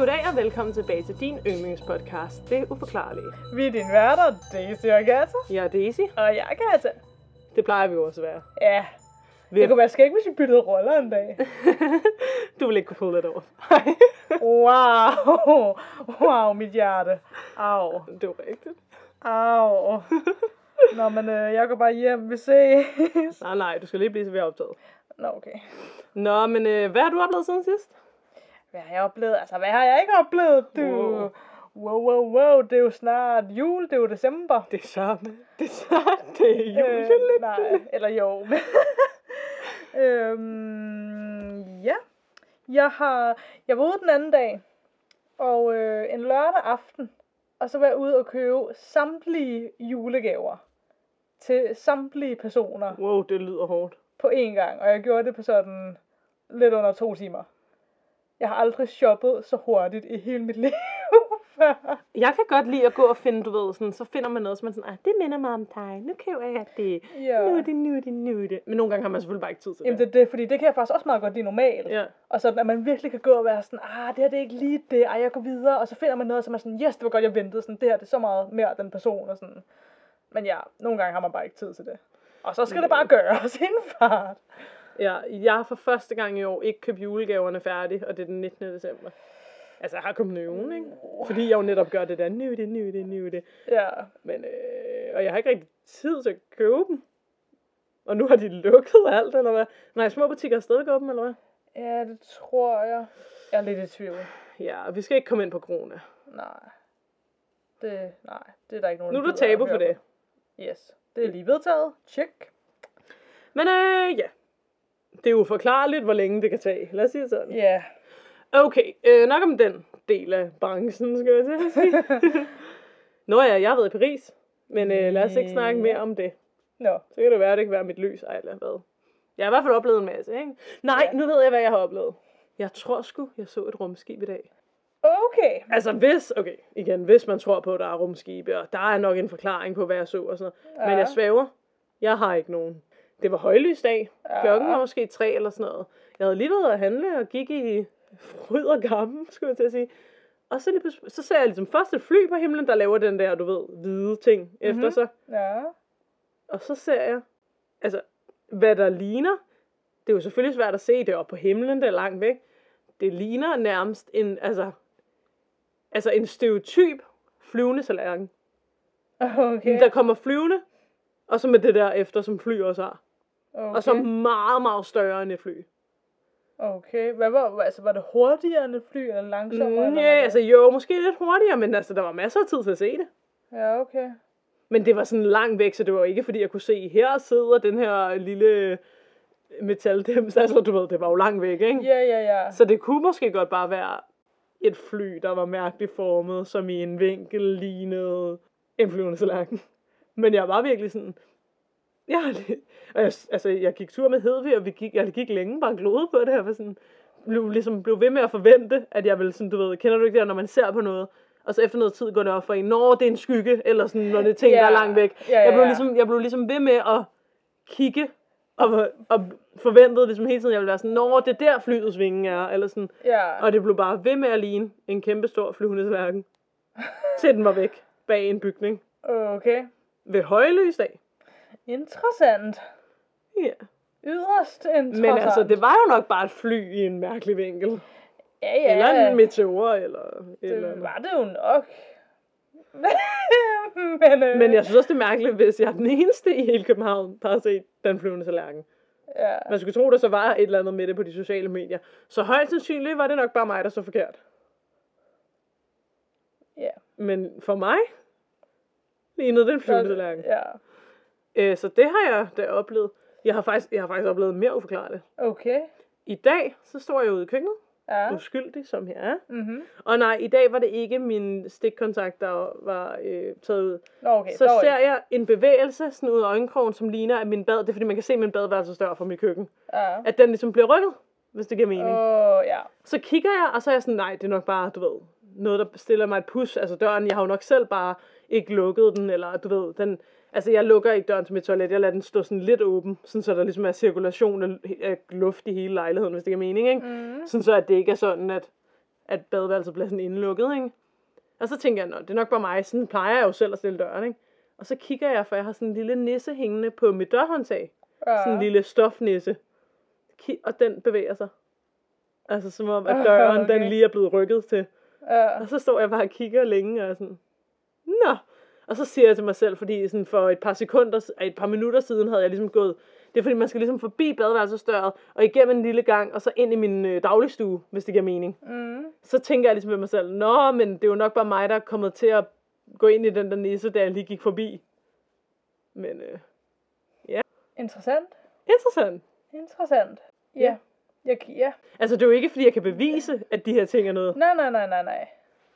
Goddag og velkommen tilbage til din yndlingspodcast, Det Uforklarlige. Vi er dine værter, Daisy og Gata. Jeg er Daisy. Og jeg er Gata. Det plejer vi jo også at være. Ja, Vi det kunne være skægt, hvis vi byttede roller en dag. du vil ikke kunne pulle det over. Wow. Wow, mit hjerte. Au. det var rigtigt. Au. Nå, men øh, jeg går bare hjem. Vi ses. Nej, nej, du skal lige blive så ved optaget. Nå, okay. Nå, men øh, hvad har du oplevet siden sidst? Hvad har jeg oplevet? Altså, hvad har jeg ikke oplevet, du? Wow. Wow, wow, wow. Det er jo snart jul. Det er jo december. Det er samme. Det er samme. Det er jul. Øh, nej, eller jo. øhm, ja. Jeg har, jeg var ude den anden dag, og øh, en lørdag aften, og så var jeg ude og købe samtlige julegaver til samtlige personer Wow, det lyder hårdt. på én gang, og jeg gjorde det på sådan lidt under to timer. Jeg har aldrig shoppet så hurtigt i hele mit liv. Jeg kan godt lide at gå og finde, du ved, sådan, så finder man noget, som man sådan, ah, det minder mig om dig, nu køber jeg det, Ja. nu er det, nu er det, nu er det. Men nogle gange har man selvfølgelig bare ikke tid til Jamen det. det er det, fordi det kan jeg faktisk også meget godt lide normalt. Ja. Og sådan, at man virkelig kan gå og være sådan, ah, det her det er ikke lige det, ej, jeg går videre. Og så finder man noget, som er sådan, yes, det var godt, jeg ventede. Sådan, det her det er så meget mere den person. Og sådan. Men ja, nogle gange har man bare ikke tid til det. Og så skal det bare gøres i en fart. Ja, jeg har for første gang i år ikke købt julegaverne færdig, og det er den 19. december. Altså, jeg har nye ugen, ikke? Fordi jeg jo netop gør det der, nu det, nu det, nu det. Ja, Men, øh, og jeg har ikke rigtig tid til at købe dem. Og nu har de lukket alt, eller hvad? Nej, små butikker er stadig åbne, eller hvad? ja, det tror jeg. Jeg er lidt i tvivl. Ja, og vi skal ikke komme ind på corona. Nej. Det, nej, det er der ikke nogen, Nu er der tabu for det. Yes, det er lige vedtaget. Check. Men øh, ja. Det er jo forklarligt, hvor længe det kan tage. Lad os sige det sådan. Ja. Okay, øh, nok om den del af branchen, skal jeg til sige. Nå ja, jeg har været i Paris. Men øh, lad os ikke snakke mere om det. Nå. Så kan det være, at det kan være mit lys, ej, eller hvad. Jeg har i hvert fald oplevet en masse, ikke? Nej, Ja. nu ved jeg, hvad jeg har oplevet. Jeg tror sgu, jeg så et rumskib i dag. Okay. Altså hvis, okay, igen, hvis man tror på, at der er rumskibe, og der er nok en forklaring på, hvad jeg så og sådan noget. Ja. Men jeg svæver, jeg har ikke nogen. Det var højlysdag. Klokken var måske tre eller sådan noget. Jeg havde lige været at handle og gik i fryd og gammel, skulle jeg til at sige. Og så, lige så ser jeg ligesom først et fly på himlen, der laver den der, du ved, hvide ting mm-hmm. efter sig. Ja. Og så ser jeg, altså, hvad der ligner. Det er jo selvfølgelig svært at se det op på himlen, det er langt væk. Det ligner nærmest en, altså, altså en stereotyp flyvende tallerken. Okay. Der kommer flyvende, og så med det der efter, som fly også har. Okay. Og så meget, meget større end et fly. Okay, hvad var, altså var det hurtigere end et fly, eller langsommere? Mm, ja, altså jo, måske lidt hurtigere, men altså, der var masser af tid til at se det. Ja, okay. Men det var sådan langt væk, så det var ikke, fordi jeg kunne se, her sidder den her lille metaldims. Altså, du ved, det var jo langt væk, ikke? Ja, ja, ja. Så det kunne måske godt bare være et fly, der var mærkeligt formet, som i en vinkel lignede en flyvende tallerken. Men jeg var virkelig sådan... Jeg, og jeg, altså, jeg gik tur med Hedvig, og vi gik, jeg gik længe bare glode på det. Jeg var sådan, blev, ligesom, blev ved med at forvente, at jeg ville sådan, du ved, kender du ikke det, her, når man ser på noget, og så efter noget tid går det op for en, når det er en skygge, eller sådan, når det er ting, der er langt væk. Ja, ja, jeg, blev ligesom, jeg blev ligesom ved med at kigge, og, og forventede ligesom hele tiden, jeg ville være sådan, når det er der flyets vinge er, eller sådan. Ja. Og det blev bare ved med at ligne en kæmpe stor flyvende tallerken. til den var væk bag en bygning. Okay. Ved højlysdag. Interessant. Ja. Yderst interessant. Men altså, det var jo nok bare et fly i en mærkelig vinkel. Ja, ja. Eller en meteor, eller... eller det var det jo nok. Men, øh, Men jeg synes også, det er mærkeligt, hvis jeg er den eneste i hele København, der har set den flyvende tallerken. Ja. Man skulle tro, der så var et eller andet med det på de sociale medier. Så højst sandsynligt var det nok bare mig, der så forkert. Ja. Men for mig lignede den flyvende tallerken. Ja. Øh, så det har jeg da oplevet. Jeg har faktisk, jeg har faktisk oplevet mere uforklarligt. Okay. I dag, så står jeg ude i køkkenet, Ja. uskyldig som jeg er. Mhm. Og nej, i dag var det ikke min stikkontakt, der var øh, taget ud. Okay. Så dog ser jeg en bevægelse sådan ud af øjenkrogen, som ligner, at min bad, det er fordi man kan se, at min badeværelse større fra mit køkken. Ja. At den ligesom bliver rykket, hvis det giver mening. Åh, ja. Så kigger jeg, og så er jeg sådan, nej, det er nok bare, du ved, noget, der stiller mig et pus. Altså døren, jeg har jo nok selv bare ikke lukket den, eller du ved, den, altså jeg lukker ikke døren til mit toilet, jeg lader den stå sådan lidt åben, sådan så der ligesom er cirkulation af, luft i hele lejligheden, hvis det giver mening, ikke? Mm. Sådan så, at det ikke er sådan, at, at badeværelset bliver sådan indelukket, ikke? Og så tænker jeg, nå, det er nok bare mig. Sådan plejer jeg jo selv at stille døren, ikke? Og så kigger jeg, for jeg har sådan en lille nisse hængende på mit dørhåndtag. Ja. Sådan en lille stofnisse. Og den bevæger sig. Altså som om, at døren okay. den lige er blevet rykket til. Ja. Og så står jeg bare og kigger længe og sådan, nå. Og så siger jeg til mig selv, fordi sådan for et par sekunder, et par minutter siden havde jeg ligesom gået, det er fordi man skal ligesom forbi badeværelsesdøret, og igennem en lille gang, og så ind i min øh, dagligstue, hvis det giver mening. Mm. Så tænker jeg ligesom ved mig selv, nå, men det er jo nok bare mig, der er kommet til at gå ind i den der nisse, da jeg lige gik forbi. Men øh, Interessant. interessant. Interessant. Ja. Ja. Jeg, ja. Altså det er jo ikke, fordi jeg kan bevise, at de her ting er noget. Nej, nej, nej, nej, nej.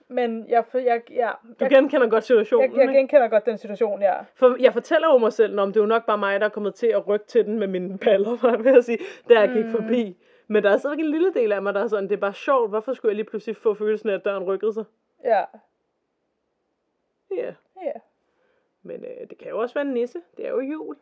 Men jeg, jeg, ja, Du jeg, genkender godt situationen, jeg, jeg ikke? genkender godt den situation, ja. For jeg fortæller jo mig selv, om det er jo nok bare mig, der er kommet til at rykke til den med mine baller, var jeg ved at sige, da jeg gik Mm. forbi. Men der er stadig en lille del af mig, der er sådan, det er bare sjovt, hvorfor skulle jeg lige pludselig få følelsen af, at døren rykkede sig? Ja. Ja, Ja. men øh, det kan jo også være en nisse. Det er jo jul.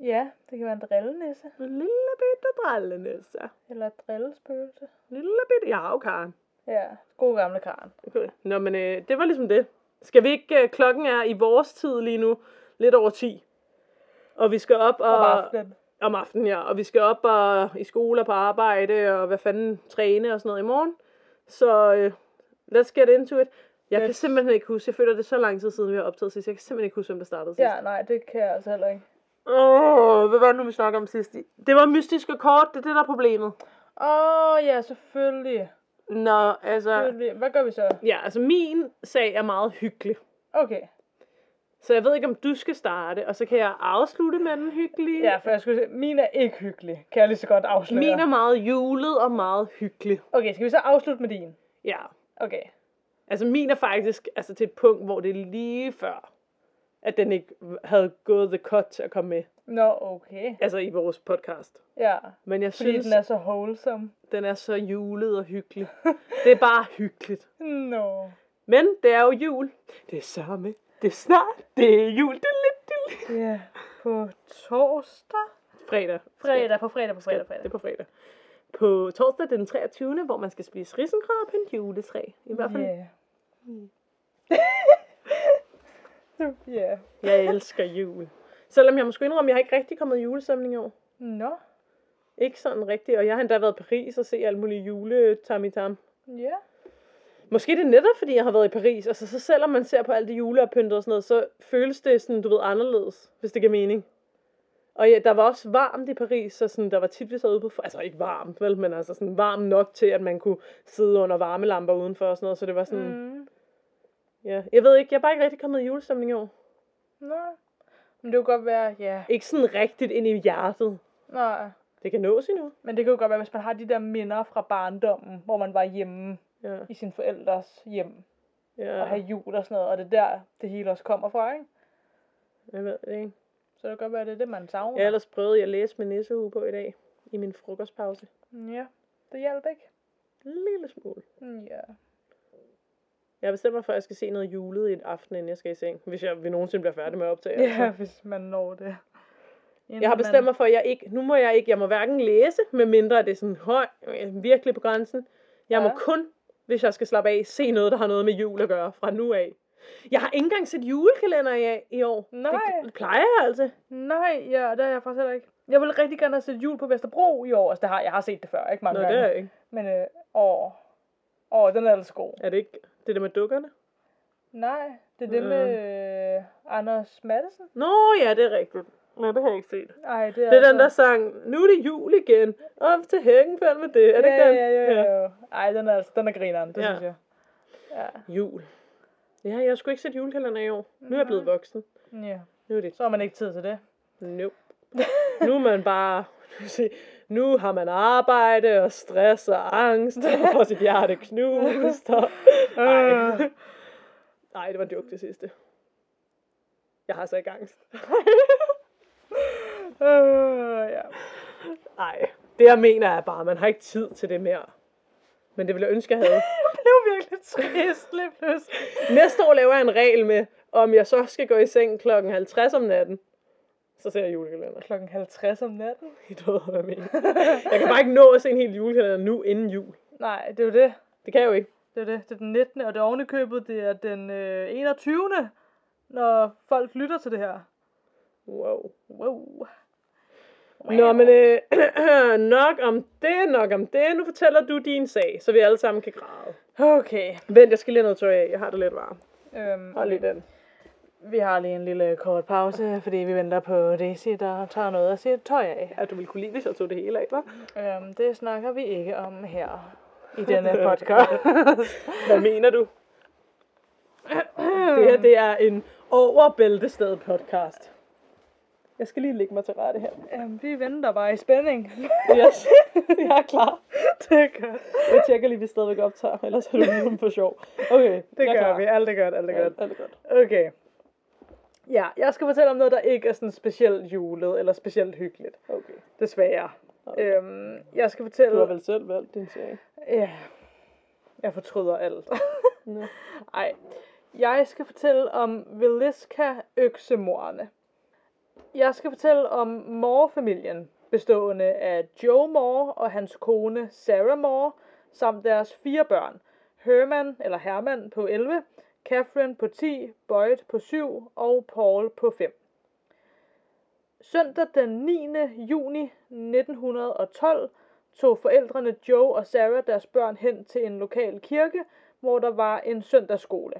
Ja, det kan være en drillenisse. En lille bitte drællenisse. Eller et drillespøgelse. Lille bitte, jo Karen. Ja, god gamle Karen. Okay. Nå, men øh, det var ligesom det. Skal vi ikke, øh, klokken er i vores tid lige nu, lidt over 10. Og vi skal op og... Om aftenen. Om aftenen, ja. Og vi skal op og i skole og på arbejde, og hvad fanden, træne og sådan noget i morgen. Så øh, let's get into it. Jeg kan Let's- simpelthen ikke huske, jeg føler det er så lang tid siden, vi har optaget sidst. Jeg kan simpelthen ikke huske, hvem der startede sidst. Ja, nej, det kan jeg altså heller ikke. Åh, hvad var det nu, vi snakkede om sidst? Det var mystiske kort, det er det, der er problemet. Åh, oh, ja, selvfølgelig. Nå, altså... Hvad gør vi så? Ja, altså min sag er meget hyggelig. Okay. Så jeg ved ikke, om du skal starte, og så kan jeg afslutte med den hyggelige. Ja, for jeg skulle sige, min er ikke hyggelig. Kan jeg lige så godt afsløre. Min er meget julet og meget hyggelig. Okay, skal vi så afslutte med din? Ja. Okay. Altså min er faktisk altså, til et punkt, hvor det er lige før, at den ikke havde gået the cut til at komme med. Nå, okay. Altså i vores podcast. Ja, Men jeg fordi synes, den er så wholesome. den er så julet og hyggelig. det er bare hyggeligt. Nå. Men det er jo jul. Det er samme. Det er snart. Det er jul. Det er lidt, det er lidt. Ja, på torsdag? Fredag. Fredag, på fredag, på fredag, Det fredag. er på fredag. På torsdag den 23. hvor man skal spise risengrød og pynte juletræ. I hvert fald. Ja. Ja. Jeg elsker jul. Selvom jeg måske indrømme, at jeg har ikke rigtig kommet i julestemning i år. Nå. Ikke sådan rigtigt, og jeg har endda været i Paris og se alt muligt jule tam. Ja. Måske det er netop, fordi jeg har været i Paris. Altså, så selvom man ser på alt det juleoppyntet og sådan noget, så føles det sådan, du ved, anderledes, hvis det giver mening. Og ja, der var også varmt i Paris, så sådan, der var tit, vi sad ude på, altså ikke varmt, vel, men altså sådan varmt nok til, at man kunne sidde under varmelamper udenfor og sådan noget, så det var sådan, mm. Ja, jeg ved ikke, jeg er bare ikke rigtig kommet i julestemning i år. Nå. Men det kunne godt være, ja. Ikke sådan rigtigt ind i hjertet. Nej. Det kan nås endnu. Men det kan jo godt være, hvis man har de der minder fra barndommen, hvor man var hjemme Ja, i sin forældres hjem ja, og have jul og sådan noget, og det er der, det hele også kommer fra, ikke? jeg ved det ikke. Så det kan godt være, det er det, man savner. Jeg ellers prøvet at læse med nissehue på i dag, i min frokostpause. Ja, det hjælper ikke. En lille smule. Ja. Jeg har bestemt mig for, at jeg skal se noget julet i et aften, inden jeg skal i seng. Hvis jeg vil nogensinde bliver færdig med at optage. Ja, altså. hvis man når det. Jeg har bestemt mig for, at jeg ikke, nu må jeg ikke, jeg må hverken læse, med mindre det er sådan høj, virkelig på grænsen. Jeg må Ja. kun, hvis jeg skal slappe af, se noget, der har noget med jul at gøre fra nu af. Jeg har ikke engang set julekalender i, i år. Nej. Det, det plejer jeg altså. Nej, ja, det har jeg faktisk heller ikke. Jeg vil rigtig gerne have set jul på Vesterbro i år. Altså, det har, jeg har set det før, ikke mange Nå, det gange. er jeg ikke. Men, øh, åh, åh, den er altså god. Er det ikke det der med dukkerne? Nej, det er det Mm. med øh, Anders Madsen. Nå, ja, det er rigtigt. Nej, det har jeg ikke set. Ej, det er, Det er den der altså... sang, nu er det jul igen. Op til hækken med det. Er det ja, ikke den? ja, ja, ja, ja. Ej, den er, altså, den er grineren, det Ja. synes jeg. Ja. Jul. Ja, jeg sgu ikke set julekalender i år. Nu er jeg blevet voksen. ja. Nu er det Så har man ikke tid til det. Nope. nu er man bare... Nu har man arbejde og stress og angst og får sit hjerte knust. Og... Ej. Ej, det var en joke det sidste. Jeg har så ikke angst. Øh, ja. Nej, det jeg mener er bare, at man har ikke tid til det mere. Men det ville jeg ønske, jeg havde. Det jo virkelig trist lige pludselig. Næste år laver jeg en regel med, om jeg så skal gå i seng klokken 50 om natten. Så ser jeg julekalender. Klokken 50 om natten. I ved, hvad jeg mener. Jeg kan bare ikke nå at se en hel julekalender nu inden jul. Nej, det er jo det. Det kan jeg jo ikke. Det er det. Det er den 19. og det ovenikøbet, det er den øh, 21. Når folk lytter til det her. Wow. Wow. Nå, men øh, nok om det, nok om det. Nu fortæller du din sag, så vi alle sammen kan græde. Okay. Vent, jeg skal lige have noget tøj af. Jeg har det lidt varmt. Øhm, Hold lige den. Vi har lige en lille kort pause, fordi vi venter på Daisy, der tager noget af sit tøj af. Ja, du ville kunne lide, hvis jeg tog det hele af, hva'? Øhm, det snakker vi ikke om her i denne podcast. Hvad mener du? Det her, det er en overbæltested podcast. Jeg skal lige lægge mig til rette her. øhm, vi venter bare i spænding. Yes, jeg er klar. det godt. Jeg tjekker lige, hvis vi stadigvæk optager, ellers er du for sjov. Okay, Det gør klar. vi. Alt er godt, alt er godt. alt er godt. Okay. Ja, jeg skal fortælle om noget, der ikke er sådan specielt julet, eller specielt hyggeligt. Okay. Desværre. okay. Øhm, jeg skal fortælle... Du har vel selv valgt din sag? Ja. Jeg fortryder alt. Nå. Ej. Jeg skal fortælle om Veliska øksemorerne. Jeg skal fortælle om Moore-familien, bestående af Joe Moore og hans kone Sarah Moore, samt deres fire børn. Herman, eller Herman på 11, Catherine på 10, Boyd på 7 og Paul på 5. Søndag den 9. juni 1912 tog forældrene Joe og Sarah deres børn hen til en lokal kirke, hvor der var en søndagsskole.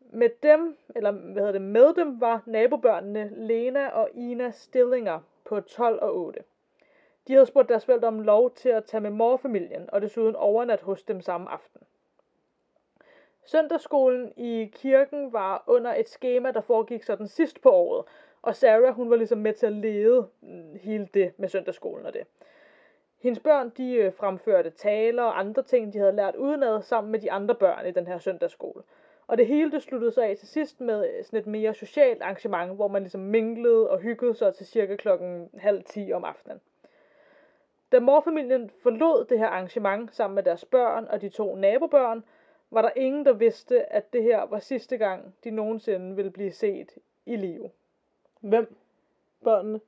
Med dem, eller hvad hedder det, med dem var nabobørnene Lena og Ina Stillinger på 12 og 8. De havde spurgt deres forældre om lov til at tage med morfamilien og desuden overnat hos dem samme aften. Søndagsskolen i kirken var under et schema, der foregik sådan sidst på året, og Sarah hun var ligesom med til at lede mm, hele det med søndagsskolen og det. Hendes børn de øh, fremførte taler og andre ting, de havde lært udenad sammen med de andre børn i den her søndagsskole. Og det hele det sluttede sig af til sidst med øh, sådan et mere socialt arrangement, hvor man ligesom minglede og hyggede sig til cirka klokken halv ti om aftenen. Da morfamilien forlod det her arrangement sammen med deres børn og de to nabobørn, var der ingen, der vidste, at det her var sidste gang, de nogensinde ville blive set i live. Hvem? Børnene?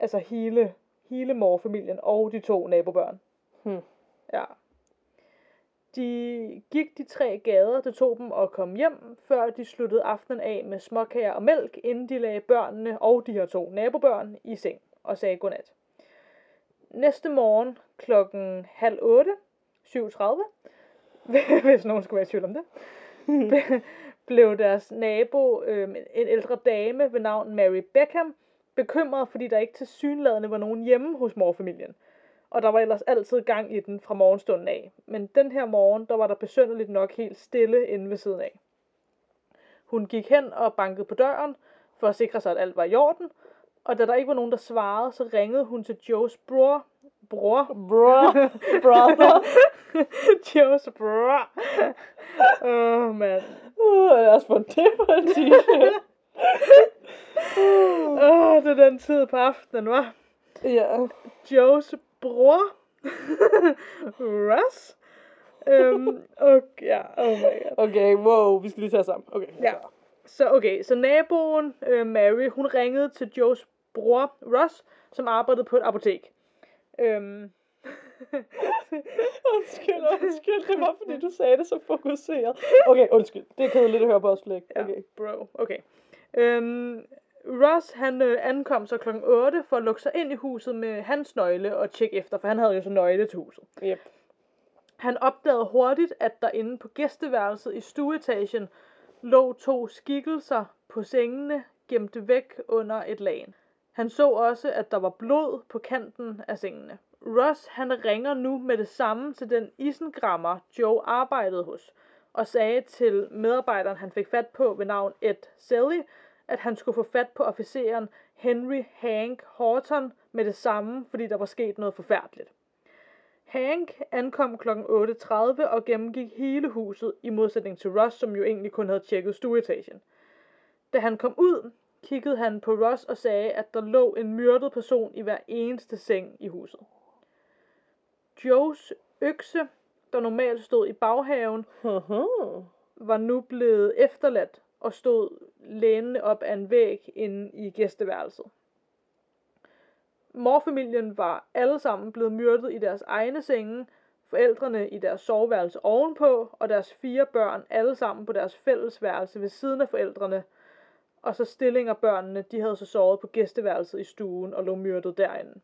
Altså hele, hele morfamilien og de to nabobørn. Hmm. Ja. De gik de tre gader, det tog dem at komme hjem, før de sluttede aftenen af med småkager og mælk, inden de lagde børnene og de her to nabobørn i seng og sagde godnat. Næste morgen klokken halv otte, 7.30, hvis nogen skulle være i tvivl om det, ble- blev deres nabo, øh, en ældre dame ved navn Mary Beckham, bekymret, fordi der ikke til synladende var nogen hjemme hos morfamilien. Og der var ellers altid gang i den fra morgenstunden af. Men den her morgen, der var der besynderligt nok helt stille inde ved siden af. Hun gik hen og bankede på døren, for at sikre sig, at alt var i orden. Og da der ikke var nogen, der svarede, så ringede hun til Joes bror. Bror? Bro, brother. Joes bror. Åh, oh, mand. Uh, lad os få det på en t-shirt. Åh, oh, det er den tid på aftenen, var. ja. Joes bror, Russ. Øhm, og, ja, oh my god. Okay, wow, vi skal lige tage sammen. Okay. Ja. Så okay, så naboen øh, Mary, hun ringede til Joes bror Russ, som arbejdede på et apotek. Øhm, undskyld, undskyld. Det var, fordi du sagde det så fokuseret. Okay, undskyld. Det er kedeligt at høre på os flæk. Ja, Okay. bro. Okay. Øhm, Ross, han øh, ankom så klokken 8 for at lukke sig ind i huset med hans nøgle og tjekke efter, for han havde jo så nøgle til huset. Yep. Han opdagede hurtigt, at der inde på gæsteværelset i stueetagen lå to skikkelser på sengene, gemte væk under et lagen. Han så også, at der var blod på kanten af sengene. Ross han ringer nu med det samme til den isengrammer, Joe arbejdede hos, og sagde til medarbejderen, han fik fat på ved navn Ed Selly, at han skulle få fat på officeren Henry Hank Horton med det samme, fordi der var sket noget forfærdeligt. Hank ankom kl. 8.30 og gennemgik hele huset, i modsætning til Ross, som jo egentlig kun havde tjekket stueetagen. Da han kom ud, kiggede han på Ross og sagde, at der lå en myrdet person i hver eneste seng i huset. Joes økse, der normalt stod i baghaven, var nu blevet efterladt og stod lænende op ad en væg inde i gæsteværelset. Morfamilien var alle sammen blevet myrdet i deres egne senge, forældrene i deres soveværelse ovenpå, og deres fire børn alle sammen på deres fællesværelse ved siden af forældrene. Og så Stilling og børnene, de havde så sovet på gæsteværelset i stuen og lå myrdet derinde.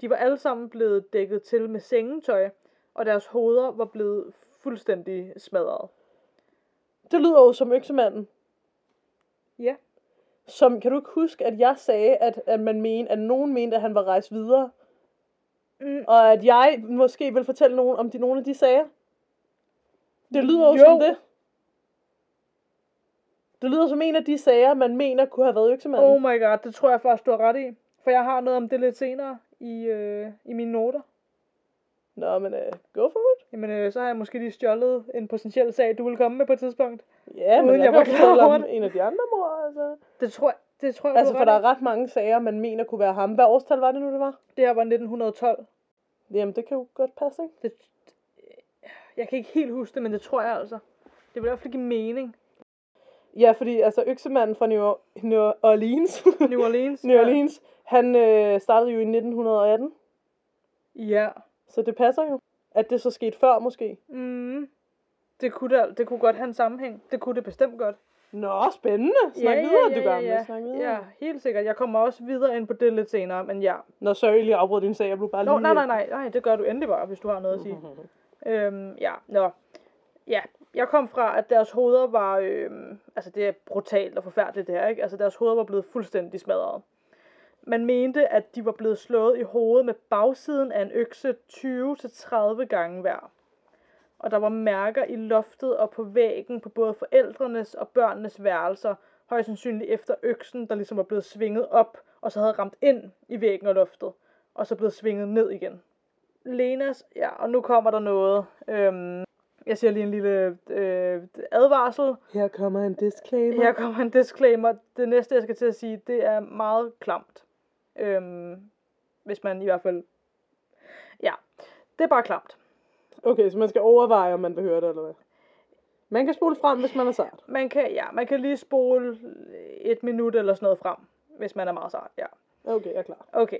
De var alle sammen blevet dækket til med sengetøj, og deres hoveder var blevet fuldstændig smadret. Det lyder jo som øksemanden. Ja. Som, kan du ikke huske, at jeg sagde, at, at man mente, at nogen mente, at han var rejst videre? Mm. Og at jeg måske vil fortælle nogen om de, nogle af de sager? Det lyder jo, Jo. som det. Det lyder som en af de sager, man mener kunne have været øksemanden. Oh my god, det tror jeg faktisk, du har ret i. For jeg har noget om det lidt senere i, øh, i mine noter. Nå, men uh, go for it. Jamen, øh, så har jeg måske lige stjålet en potentiel sag, du vil komme med på et tidspunkt. Ja, men Uden jeg, jeg kan var jo klar over en af de andre mor, altså. Det tror jeg, det tror jeg, Altså, for der er ret mange sager, man mener kunne være ham. Hvad årstal var det nu, det var? Det her var 1912. Jamen, det kan jo godt passe, ikke? Det, jeg kan ikke helt huske det, men det tror jeg altså. Det vil i hvert fald give mening. Ja, fordi altså øksemanden fra New, New Orleans, New Orleans. New Orleans, han øh, startede jo i 1918, Ja. så det passer jo. At det så skete før måske. Mm. Det kunne, da, det kunne godt have en sammenhæng. Det kunne det bestemt godt. Nå, spændende. Snak videre, du gør. ja, videre. ja, helt sikkert. Jeg kommer også videre ind på det lidt senere, men ja. Nå, sorry, lige afbrød din sag. Jeg blev bare Nå, lige... nej, nej, nej, nej, det gør du endelig bare, hvis du har noget at sige. Øhm, ja, nå. Ja, jeg kom fra, at deres hoveder var, øhm, altså det er brutalt og forfærdeligt det her, ikke? Altså deres hoveder var blevet fuldstændig smadret. Man mente, at de var blevet slået i hovedet med bagsiden af en økse 20-30 gange hver. Og der var mærker i loftet og på væggen på både forældrenes og børnenes værelser, højst sandsynligt efter øksen, der ligesom var blevet svinget op, og så havde ramt ind i væggen og loftet, og så blevet svinget ned igen. Lenas, ja, og nu kommer der noget. Øhm, jeg siger lige en lille øh, advarsel. Her kommer en disclaimer. Her kommer en disclaimer. Det næste, jeg skal til at sige, det er meget klamt. Øhm, hvis man i hvert fald... Ja, det er bare klamt. Okay, så man skal overveje, om man vil høre det, eller hvad? Man kan spole frem, hvis man er sart. Man kan, ja, man kan lige spole et minut eller sådan noget frem, hvis man er meget sart. Ja, Okay, jeg er klar. okay.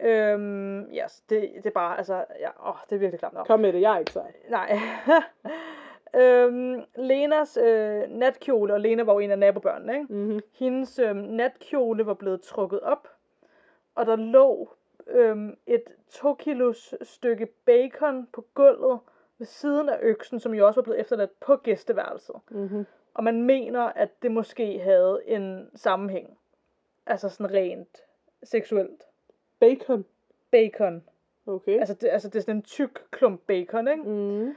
Øhm, yes, det, det er bare, altså, ja, åh, det er virkelig klamt. Kom med det, jeg er ikke sart. Nej. øhm, Lenas øh, natkjole, og Lena var jo en af nabobørnene, ikke? Mm-hmm. Hendes øhm, natkjole var blevet trukket op, og der lå øhm, et 2 kilos stykke bacon på gulvet ved siden af øksen, som jo også var blevet efterladt på gæsteværelset. Mm-hmm. Og man mener, at det måske havde en sammenhæng. Altså sådan rent seksuelt. Bacon. Bacon. Okay. Altså det, altså det er sådan en tyk klump bacon, ikke? mm.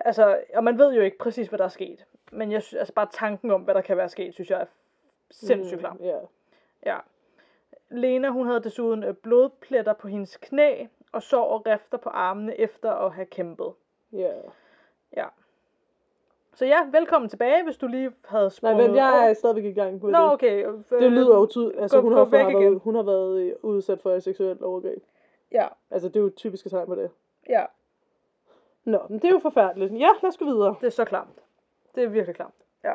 Altså, og man ved jo ikke præcis, hvad der er sket. Men jeg synes, altså bare tanken om, hvad der kan være sket, synes jeg er sindssygt klam. Ja. Ja. Lena, hun havde desuden øh, blodpletter på hendes knæ, og sår og rifter på armene efter at have kæmpet. Ja. Ja. Så ja, velkommen tilbage, hvis du lige havde Nej, sprunget men jeg er stadigvæk i gang på Nå, det. okay. øh, Det lyder jo tydeligt. Altså, gå- hun, har, væk har, været, hun har været øh, udsat for et seksuelt overgreb. Ja, Altså, det er jo et typisk tegn på det. ja. Nå, men det er jo forfærdeligt. Ja, lad os gå videre. Det er så klamt. Det er virkelig klamt. Ja.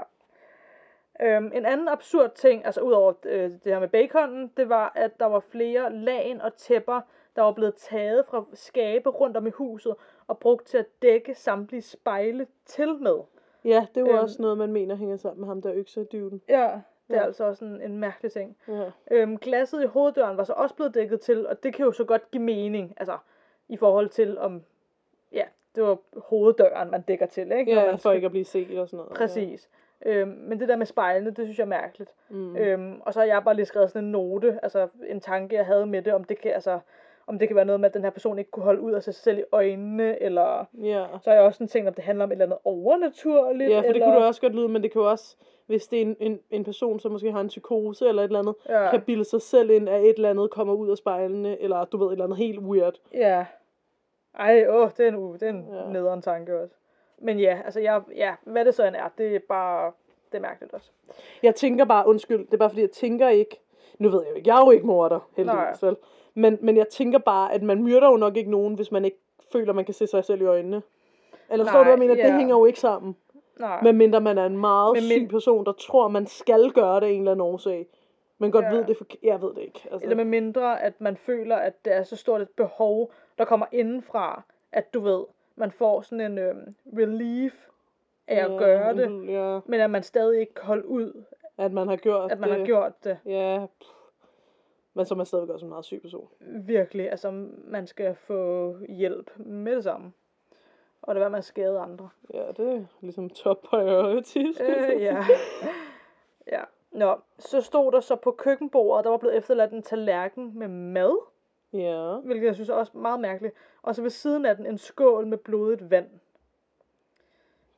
Øhm, en anden absurd ting, altså udover øh, det her med baconen, det var, at der var flere lagen og tæpper, der var blevet taget fra skabe rundt om i huset og brugt til at dække samtlige spejle til med. Ja, det er jo Øhm. også noget, man mener hænger sammen med ham, der øksedyven. Ja, det er Ja. altså også en, en mærkelig ting. Ja. Øhm, glasset i hoveddøren var så også blevet dækket til, og det kan jo så godt give mening, altså i forhold til om, ja, det var hoveddøren, man dækker til, ikke? Når Ja, man for skal- ikke at blive set og sådan noget. Præcis. Øhm, men det der med spejlene, det synes jeg er mærkeligt. Ja. Mm. Øhm, og så har jeg bare lige skrevet sådan en note, altså en tanke, jeg havde med det, om det kan, altså, om det kan være noget med, at den her person ikke kunne holde ud af sig selv i øjnene, eller ja. så har jeg også sådan tænkt, om det handler om et eller andet overnaturligt. Ja, for det eller... kunne det også godt lyde, men det kan jo også, hvis det er en, en, en person, som måske har en psykose eller et eller andet, Ja, kan bilde sig selv ind, at et eller andet kommer ud af spejlene, eller du ved, et eller andet helt weird. ja. Ej, åh, det er en, u- det er en Ja. nederen tanke også. Men ja, altså jeg, ja, hvad det så end er, det er bare, det er mærkeligt også. Jeg tænker bare, undskyld, det er bare fordi, jeg tænker ikke, nu ved jeg jo ikke, jeg er jo ikke morder, heldigvis vel, men, men jeg tænker bare, at man myrder jo nok ikke nogen, hvis man ikke føler, man kan se sig selv i øjnene. Eller forstår du, jeg mener? Det ja. hænger jo ikke sammen. Nej. Medmindre man er en meget Men syg person, der tror, man skal gøre det en eller anden årsag. Men godt Ja. ved det for... Jeg ved det ikke. Altså. Eller med mindre, at man føler, at der er så stort et behov, der kommer indenfra, at du ved, man får sådan en øhm, relief af at Ja, gøre det, en- Ja, men at man stadig ikke kan holde ud, at man har gjort at man det. har gjort det. Ja. Men så er stadigvæk også en meget syg person. Virkelig, altså man skal få hjælp med det samme. Og det være med at skade andre. Ja, det er ligesom top til Øh, ja. ja. Nå, så stod der så på køkkenbordet, der var blevet efterladt en tallerken med mad, Ja. hvilket jeg synes er også meget mærkeligt. Og så ved siden af den en skål med blodet vand.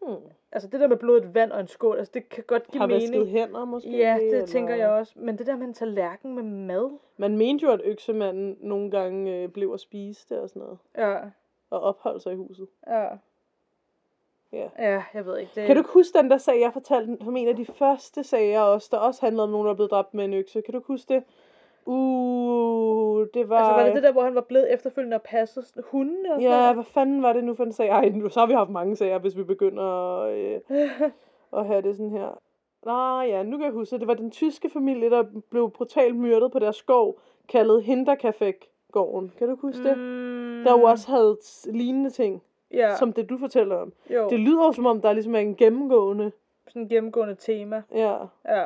Hmm. Altså det der med blodet vand og en skål, altså det kan godt give Har vasket mening. hænder måske? Ja, det eller- tænker jeg også. Men det der med en tallerken med mad, Man mente jo, at øksemanden nogle gange øh, blev at spise det og sådan noget. ja, Og opholdt sig i huset. ja. Ja. Ja, jeg ved ikke. Det, Kan du ikke huske den der sag, jeg fortalte som en af de første sager også, der også handlede om nogen, der er blevet dræbt med en økse? Kan du ikke huske det? Uh, det var... Altså var det det der, hvor han var blevet efterfølgende og passet sådan hundene og sådan Ja, noget? hvad fanden var det nu for en sag? Ej, nu, så har vi haft mange sager, hvis vi begynder at, øh, at have det sådan her. Nej, ja, nu kan jeg huske, det var den tyske familie, der blev brutalt myrdet på deres skov, kaldet Hinterkaffeck-gården. Kan du huske det? Mm, Der jo også havde lignende ting, ja, som det du fortæller om. jo, Det lyder jo som om, der ligesom er en gennemgående... sådan et gennemgående tema. Ja. Ja,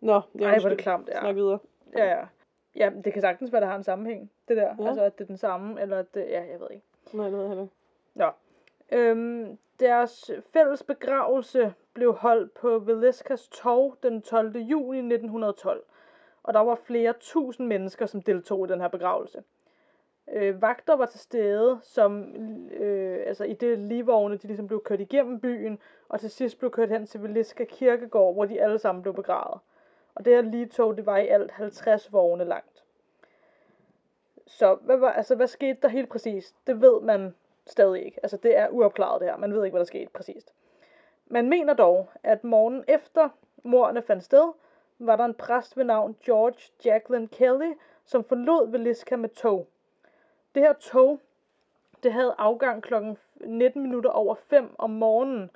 Nå, Ej, hvor det klamt, ja. Snak videre. Ja, ja. Ja, det kan sagtens være, der har en sammenhæng, det der. Ja. Altså, at det er den samme, eller at det, ja, jeg ved ikke. Nej, det ved jeg heller ikke. Nå. Øhm, deres fælles begravelse blev holdt på Veliskas torv den 12. juni 1912. Og der var flere tusind mennesker, som deltog i den her begravelse. Øh, vagter var til stede, som øh, altså i det ligevogne, de ligesom blev kørt igennem byen, og til sidst blev kørt hen til Veliska kirkegård, hvor de alle sammen blev begravet. Og det her lige tog, det var i alt 50 vogne langt. Så hvad, var, altså, hvad skete der helt præcis? Det ved man stadig ikke. Altså det er uopklaret det her. Man ved ikke, hvad der skete præcist. Man mener dog, at morgen efter mordene fandt sted, var der en præst ved navn George Jacqueline Kelly, som forlod Veliska med tog. Det her tog, det havde afgang kl. 19 minutter over 5 om morgenen,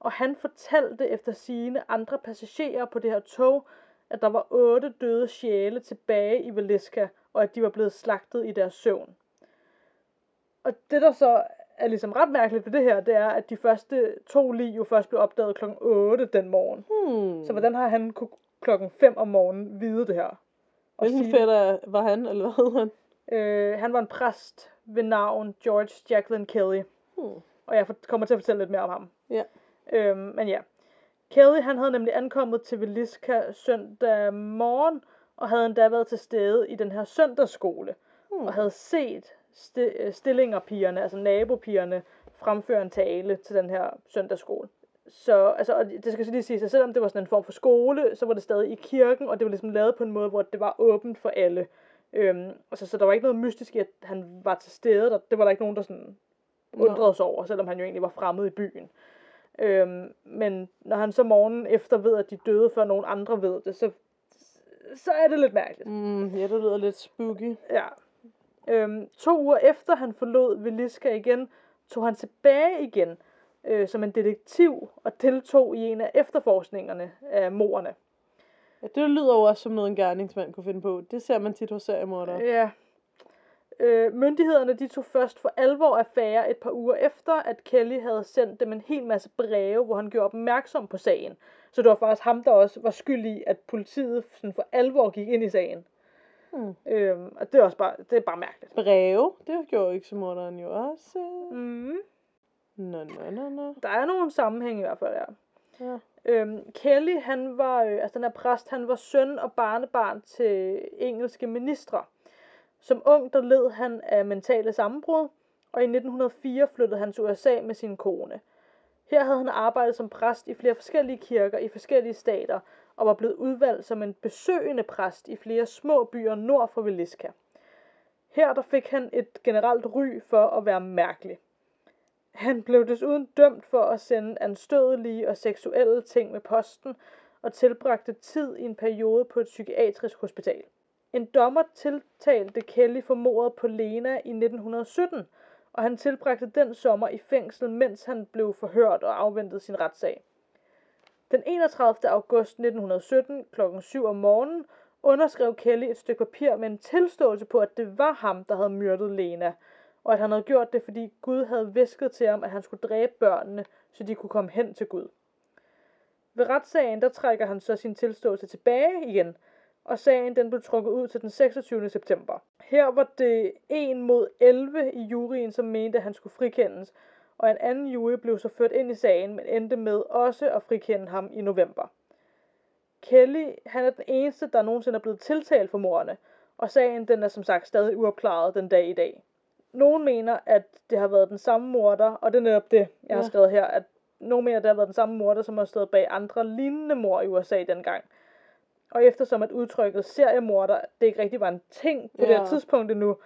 og han fortalte efter sine andre passagerer på det her tog, at der var otte døde sjæle tilbage i Veliska, og at de var blevet slagtet i deres søvn. Og det, der så er ligesom ret mærkeligt ved det her, det er, at de første to lig jo først blev opdaget kl. 8 den morgen. Hmm. Så hvordan har han kunne klokken 5 om morgenen vide det her? Hvilken sige- fætter var han, eller hvad hed han? Øh, han var en præst ved navn George Jacqueline Kelly. Hmm. Og jeg kommer til at fortælle lidt mere om ham. Ja. Øhm, men ja. Kelly, han havde nemlig ankommet til Veliska søndag morgen, og havde endda været til stede i den her søndagsskole, Hmm. og havde set sti- øh, stillingerpigerne, altså nabopigerne, fremføre en tale til den her søndagsskole. Så, altså, og det skal så lige sige, at selvom det var sådan en form for skole, så var det stadig i kirken, og det var ligesom lavet på en måde, hvor det var åbent for alle. Øhm, altså, så der var ikke noget mystisk i, at han var til stede. Der, det var der ikke nogen, der sådan undrede sig over, selvom han jo egentlig var fremmed i byen. Øhm, men når han så morgenen efter ved, at de døde, før nogen andre ved det, så, så er det lidt mærkeligt. Mm, ja, det lyder lidt spooky. Ja. Øhm, to uger efter han forlod Veliska igen, tog han tilbage igen øh, som en detektiv og deltog i en af efterforskningerne af morerne. Ja, det lyder jo også som noget, en gerningsmand kunne finde på. Det ser man tit hos seriemordere. Ja. Øh, myndighederne de tog først for alvor affære et par uger efter, at Kelly havde sendt dem en hel masse breve, hvor han gjorde opmærksom på sagen. Så det var faktisk ham, der også var skyld i, at politiet sådan for alvor gik ind i sagen. Hmm. Øhm, og det er også bare, det er bare mærkeligt. Breve, det gjorde ikke som morderen jo også. Mm. Nå, nå, nå, nå. Der er nogle sammenhæng i hvert fald, ja. Ja. Øhm, Kelly, han var, øh, altså den her præst, han var søn og barnebarn til engelske ministre. Som ung, der led han af mentale sammenbrud, og i 1904 flyttede han til USA med sin kone. Her havde han arbejdet som præst i flere forskellige kirker i forskellige stater, og var blevet udvalgt som en besøgende præst i flere små byer nord for Villisca. Her der fik han et generelt ry for at være mærkelig. Han blev desuden dømt for at sende anstødelige og seksuelle ting med posten, og tilbragte tid i en periode på et psykiatrisk hospital. En dommer tiltalte Kelly for mordet på Lena i 1917, og han tilbragte den sommer i fængsel, mens han blev forhørt og afventede sin retssag. Den 31. august 1917 kl. 7 om morgenen underskrev Kelly et stykke papir med en tilståelse på, at det var ham, der havde myrdet Lena, og at han havde gjort det, fordi Gud havde visket til ham, at han skulle dræbe børnene, så de kunne komme hen til Gud. Ved retssagen, der trækker han så sin tilståelse tilbage igen, og sagen den blev trukket ud til den 26. september. Her var det 1 mod 11 i juryen, som mente, at han skulle frikendes, og en anden jury blev så ført ind i sagen, men endte med også at frikende ham i november. Kelly, han er den eneste, der nogensinde er blevet tiltalt for morderne, og sagen den er som sagt stadig uopklaret den dag i dag. Nogen mener, at det har været den samme morder, og det er netop det, jeg har Ja. skrevet her, at nogen mener, at det har været den samme morder, som har stået bag andre lignende mord i USA dengang. Og eftersom at udtrykket seriemorder, det ikke rigtig var en ting på det Ja. her tidspunkt endnu,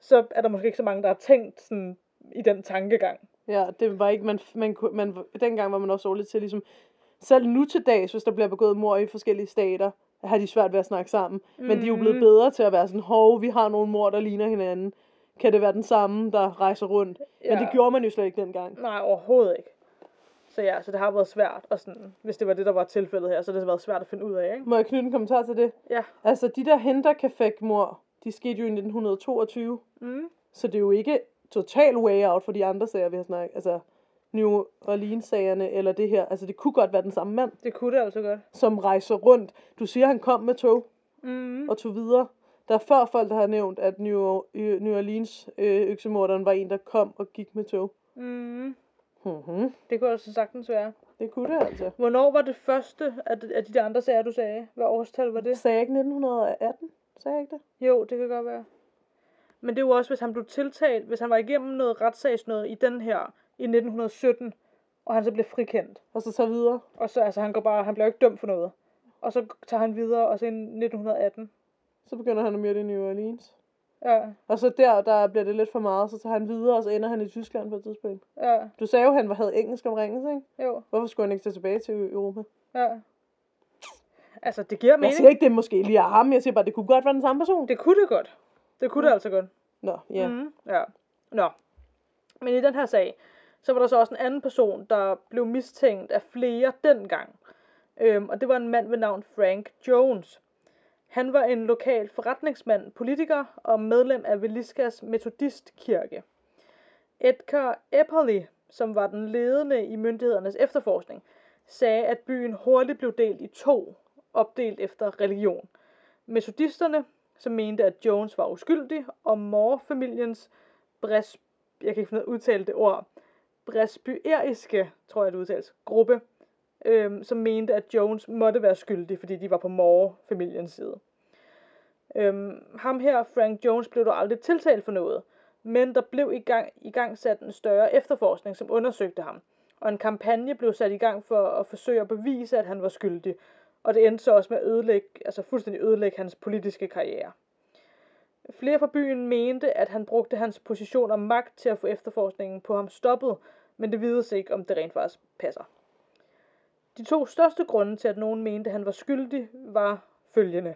så er der måske ikke så mange, der har tænkt sådan i den tankegang. Ja, det var ikke, man, man, man, dengang var man også dårlig til ligesom, selv nu til dags, hvis der bliver begået mord i forskellige stater, har de svært ved at snakke sammen. Mm. Men de er jo blevet Mhm. bedre til at være sådan, hov, vi har nogle mord, der ligner hinanden. Kan det være den samme, der rejser rundt? Ja. Men det gjorde man jo slet ikke dengang. Nej, overhovedet ikke. Så ja, så det har været svært, og sådan, hvis det var det, der var tilfældet her, så har det været svært at finde ud af, ikke? Må jeg knytte en kommentar til det? Ja. Altså, de der Hinterkaifeck-mord, de skete jo i 1922. Mm. Så det er jo ikke total way out for de andre sager, vi har snakket. Altså, New Orleans-sagerne, eller det her. Altså, det kunne godt være den samme mand, Det kunne det altså godt. som rejser rundt. Du siger, han kom med tog Mm. og tog videre. Der er før folk, der har nævnt, at New, New Orleans øh, øksemorderen var en, der kom og gik med tog. Mm. Mm-hmm. Det kunne altså sagtens være. Det kunne det altså. Hvornår var det første af de, af de der andre sager, du sagde? Hvad årstal var det? Sagde jeg ikke 1918? Sagde jeg ikke det? Jo, det kan godt være. Men det er jo også, hvis han blev tiltalt, hvis han var igennem noget retssagsnød i den her i 1917, og han så blev frikendt. Og så tager videre. Og så, altså, han går bare, han bliver ikke dømt for noget. Og så tager han videre, og så i 1918. Så begynder han at myrde i New Orleans. Ja, Og så der, der bliver det lidt for meget, så tager han videre, og så ender han i Tyskland på et tidspunkt. ja, Du sagde jo, at han havde engelsk omringet, ikke? jo, Hvorfor skulle han ikke tage tilbage til Europa? ja. Altså, det giver Jeg mening. siger ikke, det måske lige er ham. Jeg siger bare, det kunne godt være den samme person. Det kunne det godt. Det kunne det altså godt. Nå, ja. Mm. Mm, ja. Nå. Men i den her sag, så var der så også en anden person, der blev mistænkt af flere dengang. Øhm, og det var en mand ved navn Frank Jones. Han var en lokal forretningsmand, politiker og medlem af Veliskas Metodistkirke. Edgar Epperly, som var den ledende i myndighedernes efterforskning, sagde, at byen hurtigt blev delt i to, opdelt efter religion. Metodisterne, som mente, at Jones var uskyldig, og Moore-familiens bres, jeg kan ikke finde udtale det ord, presbyeriske, tror jeg det udtales, gruppe, øhm, som mente, at Jones måtte være skyldig, fordi de var på Moore-familiens side. Øhm, ham her, Frank Jones, blev dog aldrig tiltalt for noget, men der blev i gang, i gang sat en større efterforskning, som undersøgte ham, og en kampagne blev sat i gang for at forsøge at bevise, at han var skyldig, og det endte så også med at ødelægge, altså fuldstændig ødelægge hans politiske karriere. Flere fra byen mente, at han brugte hans position og magt til at få efterforskningen på ham stoppet, men det vides ikke, om det rent faktisk passer. De to største grunde til, at nogen mente, at han var skyldig, var følgende.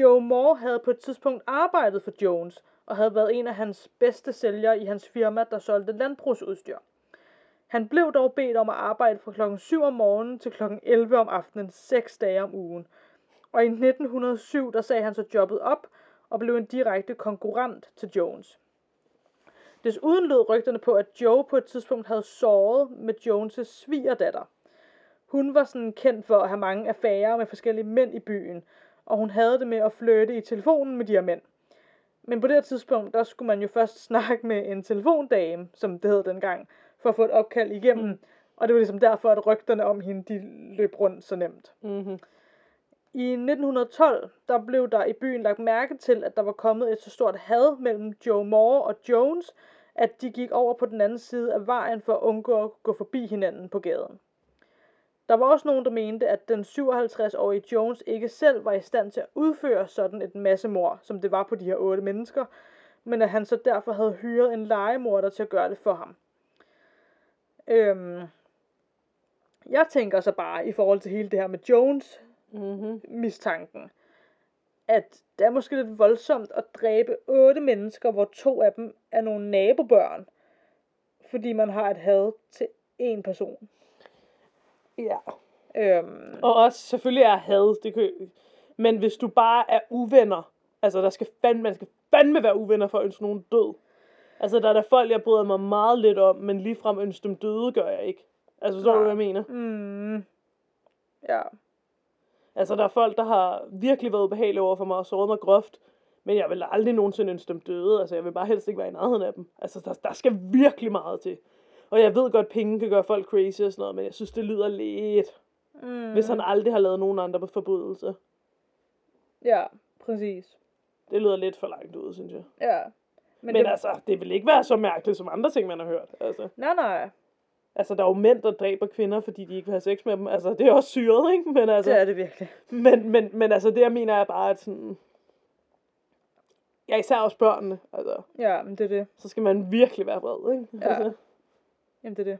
Joe Moore havde på et tidspunkt arbejdet for Jones, og havde været en af hans bedste sælgere i hans firma, der solgte landbrugsudstyr. Han blev dog bedt om at arbejde fra klokken 7 om morgenen til klokken 11 om aftenen, 6 dage om ugen. Og i 1907, der sagde han så jobbet op, og blev en direkte konkurrent til Jones. Desuden lød rygterne på, at Joe på et tidspunkt havde såret med Jones' svigerdatter. Hun var sådan kendt for at have mange affærer med forskellige mænd i byen, og hun havde det med at flytte i telefonen med de her mænd. Men på det her tidspunkt, der skulle man jo først snakke med en telefondame, som det hed dengang, for at få et opkald igennem. Mm. Og det var ligesom derfor, at rygterne om hende, de løb rundt så nemt. Mm-hmm. I 1912, der blev der i byen lagt mærke til, at der var kommet et så stort had mellem Joe Moore og Jones, at de gik over på den anden side af vejen for at undgå at gå forbi hinanden på gaden. Der var også nogen, der mente, at den 57-årige Jones ikke selv var i stand til at udføre sådan et massemord, som det var på de her otte mennesker, men at han så derfor havde hyret en legemorder til at gøre det for ham. Øhm, jeg tænker så bare i forhold til hele det her med Jones Mm-hmm. mistanken, at det er måske lidt voldsomt at dræbe otte mennesker, hvor to af dem er nogle nabobørn, fordi man har et had til én person. Ja. Øhm, Og også selvfølgelig er had, det kan, men hvis du bare er uvenner, altså der skal fandme, man skal fandme være uvenner for at ønske nogen død. Altså, der er der folk, jeg bryder mig meget lidt om, men ligefrem ønske dem døde gør jeg ikke. Altså, forstår du, hvad jeg mener? Mm. Ja. Altså, der er folk, der har virkelig været ubehagelige over for mig og såret mig groft, men jeg vil aldrig nogensinde ønske dem døde. Altså, jeg vil bare helst ikke være i nærheden af dem. Altså, der, der skal virkelig meget til. Og jeg ved godt, at penge kan gøre folk crazy og sådan noget, men jeg synes, det lyder lidt, Mm. hvis han aldrig har lavet nogen andre forbrydelser. Ja, præcis. Det lyder lidt for langt ud, synes jeg. Ja. Men, men det... altså, det vil ikke være så mærkeligt som andre ting, man har hørt. Altså, Nej, nej. altså der er jo mænd, der dræber kvinder, fordi de ikke vil have sex med dem. Altså, det er også syret, ikke? Men, altså, Det er det virkelig. men, men, men altså, det jeg mener er bare, at sådan... Ja, især også børnene. Altså, Ja, men det er det. så skal man virkelig være vred, ikke? Ja. Altså, Jamen, det er det.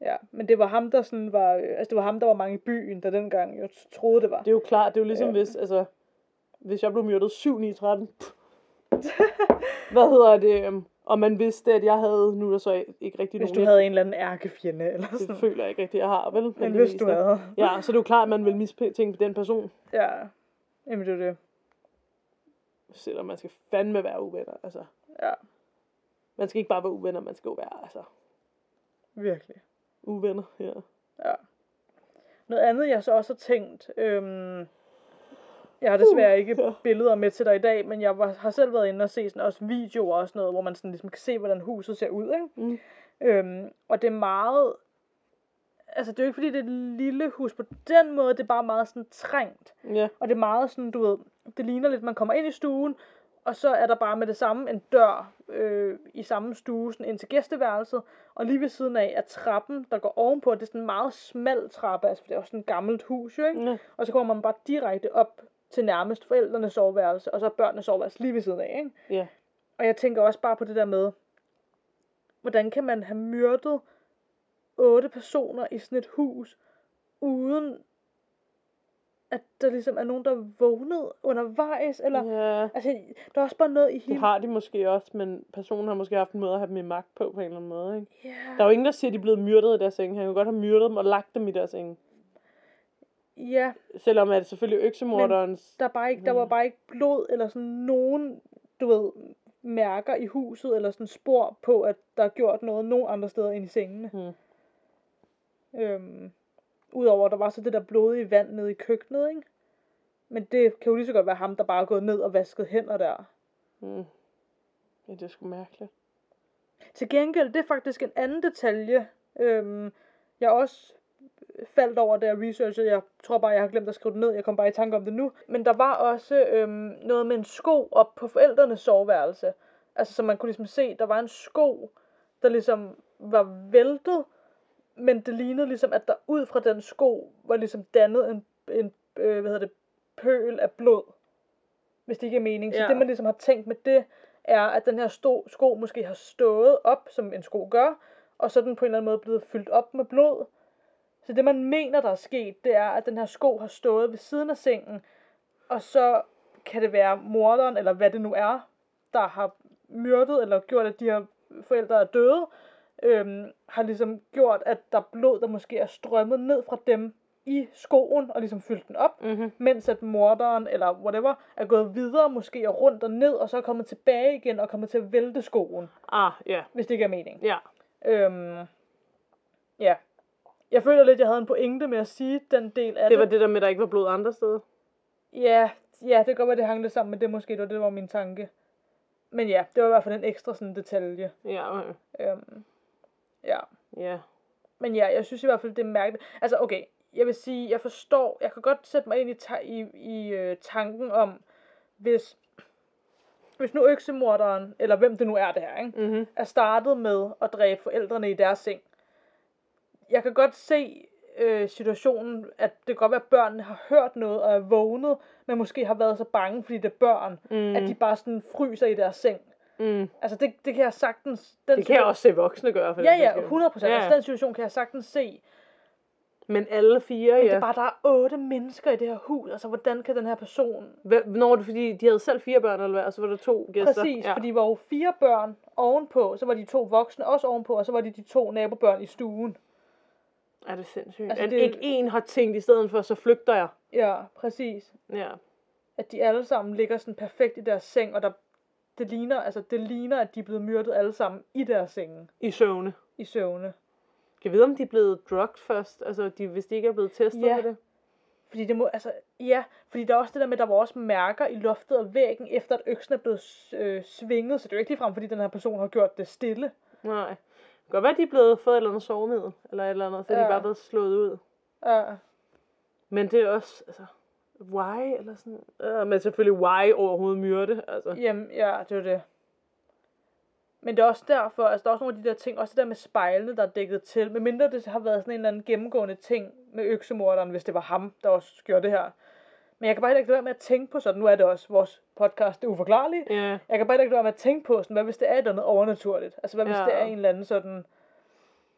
Ja, men det var ham, der sådan var, øh, altså det var ham, der var mange i byen, der dengang jeg troede, det var. det er jo klart, det er jo ligesom Ja. hvis, altså, hvis jeg blev myrdet 7 9 13 Hvad hedder det? øhm, Og man vidste, at jeg havde, nu er der så ikke rigtig Hvis nogen, du havde en eller anden ærkefjende, eller det sådan. føler jeg ikke rigtig, jeg har, vel? Men heldigvis hvis du havde. Ja, så det er jo klart, at man vil mistænke den person, Ja, jamen det er det. selvom man skal fandme være uvenner. Altså, Ja, man skal ikke bare være uvenner, man skal jo være altså, virkelig. uvenner. Ja. Ja. Noget andet, jeg så også har tænkt, øhm, jeg har desværre ikke ja. billeder med til dig i dag, men jeg var, har selv været inde og se sådan også videoer og sådan noget, hvor man sådan ligesom kan se, hvordan huset ser ud, ikke? Mm. Øhm, og det er meget, altså det er jo ikke fordi, det er et lille hus på den måde, det er bare meget sådan trængt. ja. Og det er meget sådan, du ved, det ligner lidt, man kommer ind i stuen, og så er der bare med det samme en dør øh, i samme stue, sådan ind til gæsteværelset, og lige ved siden af er trappen, der går ovenpå, det er sådan en meget smal trappe, altså for det er også sådan et gammelt hus, jo, ikke? ja. Og så kommer man bare direkte op til nærmest forældrenes soveværelse, og så børnenes soveværelse lige ved siden af, ikke? Ja. Og jeg tænker også bare på det der med, hvordan kan man have myrdet otte personer i sådan et hus, uden at der ligesom er nogen, der er vågnet undervejs, eller... ja. Altså, der er også bare noget i Det hele... har de måske også, men personen har måske haft en måde at have dem i magt på, på en eller anden måde. Ikke? Ja, Der er jo ingen, der siger, at de er blevet myrdet i deres seng. Han kan godt have myrdet dem og lagt dem i deres seng. ja, Selvom at selvfølgelig øksemorderens... der, er bare ikke, der var bare ikke blod, eller sådan nogen, du ved, mærker i huset, eller sådan spor på, at der er gjort noget nogen andre steder end i sengene. Hmm. Øhm, Udover, at der var så det der blodige vand nede i køkkenet, ikke? Men det kan jo lige så godt være ham, der bare er gået ned og vasket hænder der. Hmm. Ja, det er sgu mærkeligt. Til gengæld, det er faktisk en anden detalje, øhm, jeg også faldt over, da jeg researchede. Jeg tror bare, jeg har glemt at skrive det ned. Jeg kom bare i tanke om det nu. Men der var også øhm, noget med en sko op på forældrenes soveværelse. Altså, så man kunne ligesom se, der var en sko, der ligesom var væltet, men det lignede ligesom, at der ud fra den sko var ligesom dannet en, en øh, hvad hedder det, pøl af blod. Hvis det ikke er mening. Så Ja. det, man ligesom har tænkt med det, er, at den her sto, sko måske har stået op, som en sko gør, og så er den på en eller anden måde blevet fyldt op med blod. Så det, man mener, der er sket, det er, at den her sko har stået ved siden af sengen, og så kan det være morderen, eller hvad det nu er, der har myrdet, eller gjort, at de her forældre er døde, øhm, har ligesom gjort, at der er blod, der måske er strømmet ned fra dem i skoen, og ligesom fyldt den op, Mm-hmm. mens at morderen, eller whatever, er gået videre, måske og rundt og ned, og så er kommet tilbage igen, og kommet til at vælte skoen, Ah, ja. hvis det ikke er mening. Ja. Øhm, ja. Jeg føler lidt, jeg havde en pointe med at sige den del af Det var det. det der med, at der ikke var blod andre steder. Ja, ja, det kan godt være, det hang lidt sammen med det måske, det var det, var min tanke. Men ja, det var i hvert fald en ekstra sådan detalje. Ja, okay. Øhm, ja. ja. Men ja, jeg synes i hvert fald, det er mærkeligt. Altså, okay, jeg vil sige, jeg forstår, jeg kan godt sætte mig ind i, ta- i, i øh, tanken om, hvis, hvis nu øksemorderen, eller hvem det nu er det her, ikke, Mm-hmm. er startet med at dræbe forældrene i deres seng. Jeg kan godt se øh, situationen, at det kan godt være, at børnene har hørt noget og er vågnet, men måske har været så bange, fordi det er børn, Mm. at de bare sådan fryser i deres seng. Mm. Altså, det, det kan jeg sagtens... Den Det kan jeg også se voksne gøre. For Ja, ja, skyld. 100 procent. Ja, Altså, den situation kan jeg sagtens se. Men alle fire, Men ja. det er bare, der er otte mennesker i det her hus. Altså, hvordan kan den her person... Hvad, når var det, fordi de havde selv fire børn, eller hvad? Og så var der to gæster? Præcis, ja. fordi de var jo fire børn ovenpå, så var de to voksne også ovenpå, og så var de de to nabobørn i stuen. Er det sindssygt? Altså, at det- ikke en har tænkt i stedet for, så flygter jeg. Ja, præcis. Ja. At de alle sammen ligger sådan perfekt i deres seng, og der det ligner, altså, det ligner, at de er blevet myrdet alle sammen i deres senge, I søvne. i søvne. Kan jeg vide, om de er blevet drugged først? Altså, de, hvis de ikke er blevet testet Ja. på det? Fordi det må, altså, ja, fordi der er også det der med, at der var også mærker i loftet og væggen, efter at øksen er blevet øh, svinget, så det er jo ikke ligefrem, fordi den her person har gjort det stille. Nej. Det kan godt være, at de er blevet fået et eller andet sovemiddel, eller et eller andet, så ja. de Ja. er bare blevet slået ud. Ja, Men det er også, altså, why, eller sådan, øh, men selvfølgelig why overhovedet myrde, altså. jamen, ja, det er det. Men det er også derfor, altså der er også nogle af de der ting, også det der med spejlene, der er dækket til, medmindre det har været sådan en eller anden gennemgående ting med øksemorderen, hvis det var ham, der også gjorde det her. Men jeg kan bare ikke lade være med at tænke på sådan, nu er det også vores podcast, det er uforklarligt. Ja, Jeg kan bare ikke lade være med at tænke på sådan, hvad hvis det er et eller andet overnaturligt? Altså hvad hvis Ja. det er en eller anden sådan...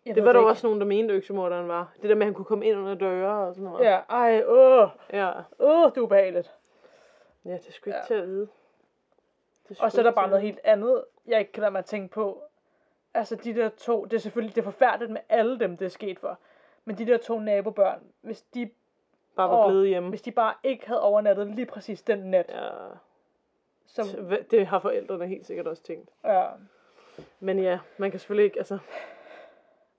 Jeg det var der ikke. også nogen, der mente, øksemorderen var. Det der med, at han kunne komme ind under døre og sådan noget. Ja, ej, åh, Ja, åh, det er ubehageligt. ja det sgu ikke Ja. til at vide. Og så er der bare noget helt andet, jeg ikke kan lade mig at tænke på. Altså de der to, det er selvfølgelig det er forfærdeligt med alle dem, det er sket for. Men de der to nabobørn, hvis de, Bare var Åh, blevet hjemme. hvis de bare ikke havde overnattet lige præcis den nat, Ja, så det har forældrene helt sikkert også tænkt. ja, Men ja, man kan selvfølgelig ikke, altså,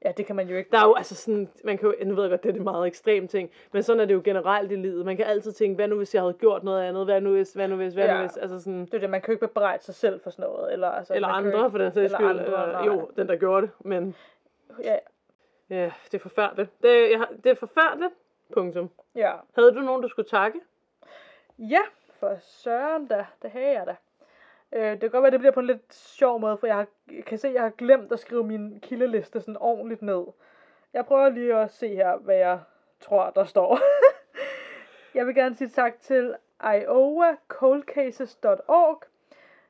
ja, det kan man jo ikke. der er jo altså sådan, man kan jo, nu ved jeg godt, det er det meget ekstrem ting, men sådan er det jo generelt i livet. Man kan altid tænke, hvad nu hvis jeg havde gjort noget andet, hvad nu hvis, hvad nu hvis, hvad nu Ja. hvis, altså sådan, Det er det, man kan jo ikke bebrejde sig selv for sådan noget. Eller, altså, eller andre ikke, for den sags skyld. andre, øh, nej. jo, den der gjorde det, men Ja, ja, det er forfærdeligt. Det, jeg, det er forfærdeligt, punktum. ja. Havde du nogen, du skulle takke? Ja, for søren da. Det havde jeg da. Øh, det kan godt være, det bliver på en lidt sjov måde, for jeg, har, kan se, at jeg har glemt at skrive min kildeliste sådan ordentligt ned. Jeg prøver lige at se her, hvad jeg tror, der står. jeg vil gerne sige tak til iowacoldcases.org.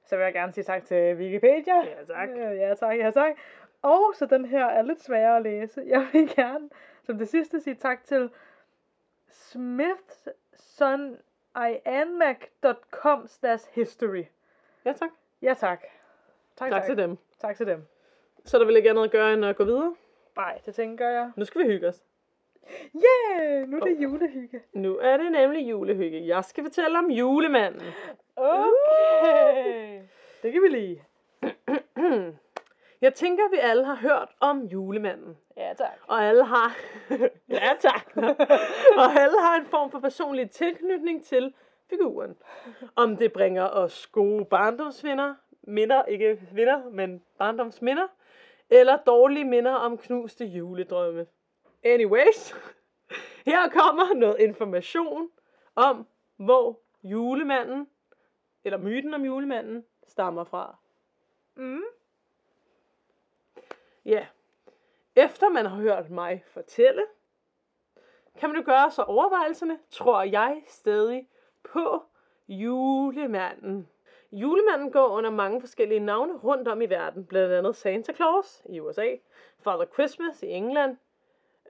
Så vil jeg gerne sige tak til Wikipedia. Ja, tak. Øh, ja, tak, ja, tak. Og så den her er lidt sværere at læse. Jeg vil gerne, som det sidste, sige tak til smithsonianmac.com slash history. Ja, tak. Ja, tak. Tak, Tak til dem. Tak til dem. Så er der vel ikke andet at gøre, end at gå videre. Nej, det tænker jeg. Nu skal vi hygge os. Yeah, nu er det julehygge. Nu er det nemlig julehygge. Jeg skal fortælle om julemanden. Okay. Det kan vi lige. Jeg tænker, vi alle har hørt om julemanden. Ja, tak. Og alle har... ja, tak. og alle har en form for personlig tilknytning til figuren. Om det bringer os gode barndomsvinder, minder, ikke vinder, men barndomsminder, eller dårlige minder om knuste juledrømme. Anyways, her kommer noget information om, hvor julemanden, eller myten om julemanden, stammer fra. Mm. Ja, efter man har hørt mig fortælle, kan man jo gøre sig overvejelserne, tror jeg stadig, på julemanden. Julemanden går under mange forskellige navne rundt om i verden, blandt andet Santa Claus i USA, Father Christmas i England,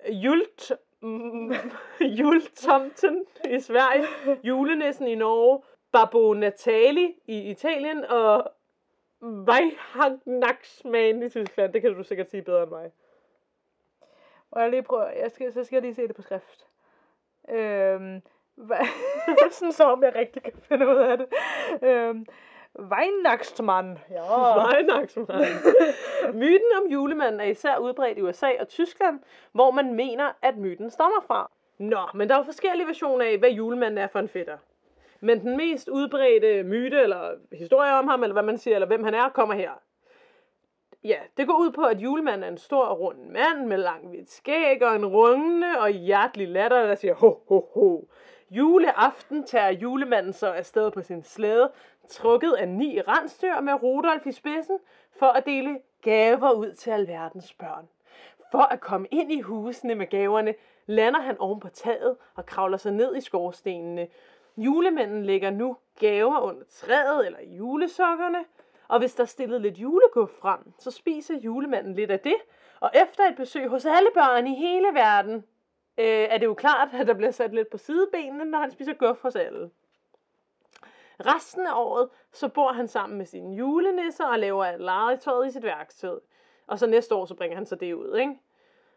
Jult, mm, Jultomten i Sverige, julenissen i Norge, Babbo Natali i Italien og Weihnachtsmann i Tyskland. Det kan du sikkert sige bedre end mig. Og jeg lige prøve, jeg skal, så skal jeg lige se det på skrift. Øhm, sådan så om jeg rigtig kan finde ud af det. Øhm, Weihnachtsmann. Ja. Weihnachtsmann. Myten om julemanden er især udbredt i USA og Tyskland, hvor man mener, at myten stammer fra. Nå, men der er jo forskellige versioner af, hvad julemanden er for en fætter. Men den mest udbredte myte, eller historie om ham, eller hvad man siger, eller hvem han er, kommer her. Ja, det går ud på, at julemanden er en stor og rund mand med langt hvidt skæg og en rungende og hjertelig latter, der siger ho, ho, ho. Juleaften tager julemanden så afsted på sin slæde, trukket af ni rensdyr med Rudolf i spidsen, for at dele gaver ud til alverdens børn. For at komme ind i husene med gaverne, lander han oven på taget og kravler sig ned i skorstenene. Julemanden lægger nu gaver under træet eller i julesokkerne, og hvis der er stillet lidt juleguf frem, så spiser julemanden lidt af det, og efter et besøg hos alle børn i hele verden, øh, er det jo klart, at der bliver sat lidt på sidebenene, når han spiser guf hos alle. Resten af året, så bor han sammen med sine julenisser og laver alt legetøjet i sit værksted. Og så næste år, så bringer han så det ud, ikke?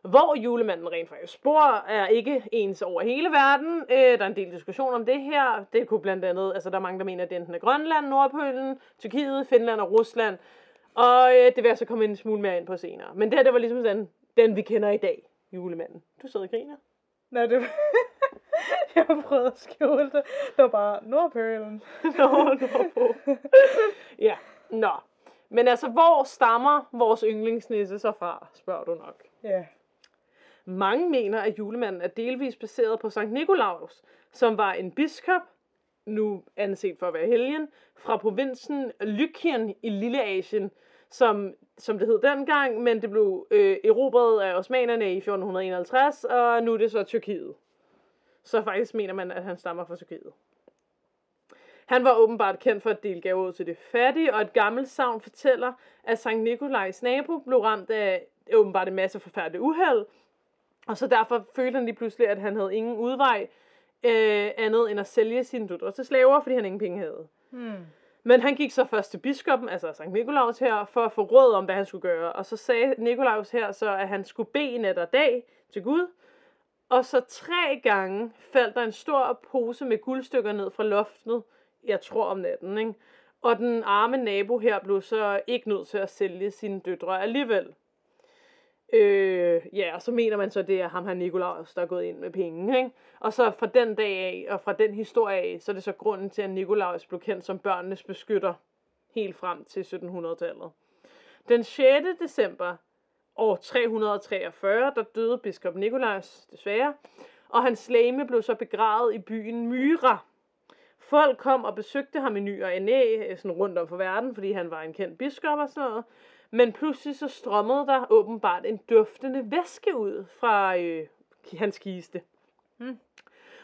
Hvor julemanden rent faktisk bor, er ikke ens over hele verden. Øh, der er en del diskussion om det her. Det kunne blandt andet, altså der er mange, der mener, at det enten er Grønland, Nordpolen, Tyrkiet, Finland og Rusland. Og øh, det vil jeg så komme en smule mere ind på senere. Men det her, det var ligesom sådan, den vi kender i dag, julemanden. Du sidder og griner. Nej, det Jeg har prøvet at skjule det. Det var bare Nordpolen. Nå, Nordpol. ja, nå. Men altså, hvor stammer vores yndlingsnisse så fra, spørger du nok. Ja. Mange mener, at julemanden er delvis baseret på Sankt Nikolaus, som var en biskop, nu anset for at være helgen, fra provinsen Lykien i Lilleasien, som, som det hed dengang, men det blev øh, erobret af osmanerne i 1451, og nu er det så Tyrkiet. Så faktisk mener man, at han stammer fra Tyrkiet. Han var åbenbart kendt for at dele gaver ud til de fattige, og et gammelt savn fortæller, at Sankt Nikolajs nabo blev ramt af åbenbart en masse forfærdelige uheld, og så derfor følte han lige pludselig, at han havde ingen udvej øh, andet end at sælge sine døtre til slaver, fordi han ingen penge havde. Hmm. Men han gik så først til biskoppen, altså Sankt Nikolaus her, for at få råd om, hvad han skulle gøre. Og så sagde Nikolaus her så, at han skulle bede nat og dag til Gud. Og så tre gange faldt der en stor pose med guldstykker ned fra loftet, jeg tror om natten, ikke? Og den arme nabo her blev så ikke nødt til at sælge sine døtre alligevel. Øh, ja, og så mener man så, det er ham her Nikolaus, der er gået ind med penge, ikke? Og så fra den dag af, og fra den historie af, så er det så grunden til, at Nikolaus blev kendt som børnenes beskytter helt frem til 1700-tallet. Den 6. december år 343, der døde biskop Nikolaus desværre, og hans læme blev så begravet i byen Myra. Folk kom og besøgte ham i ny og næ, sådan rundt om for verden, fordi han var en kendt biskop og sådan noget. Men pludselig så strømmede der åbenbart en duftende væske ud fra øh, hans kiste. Hmm.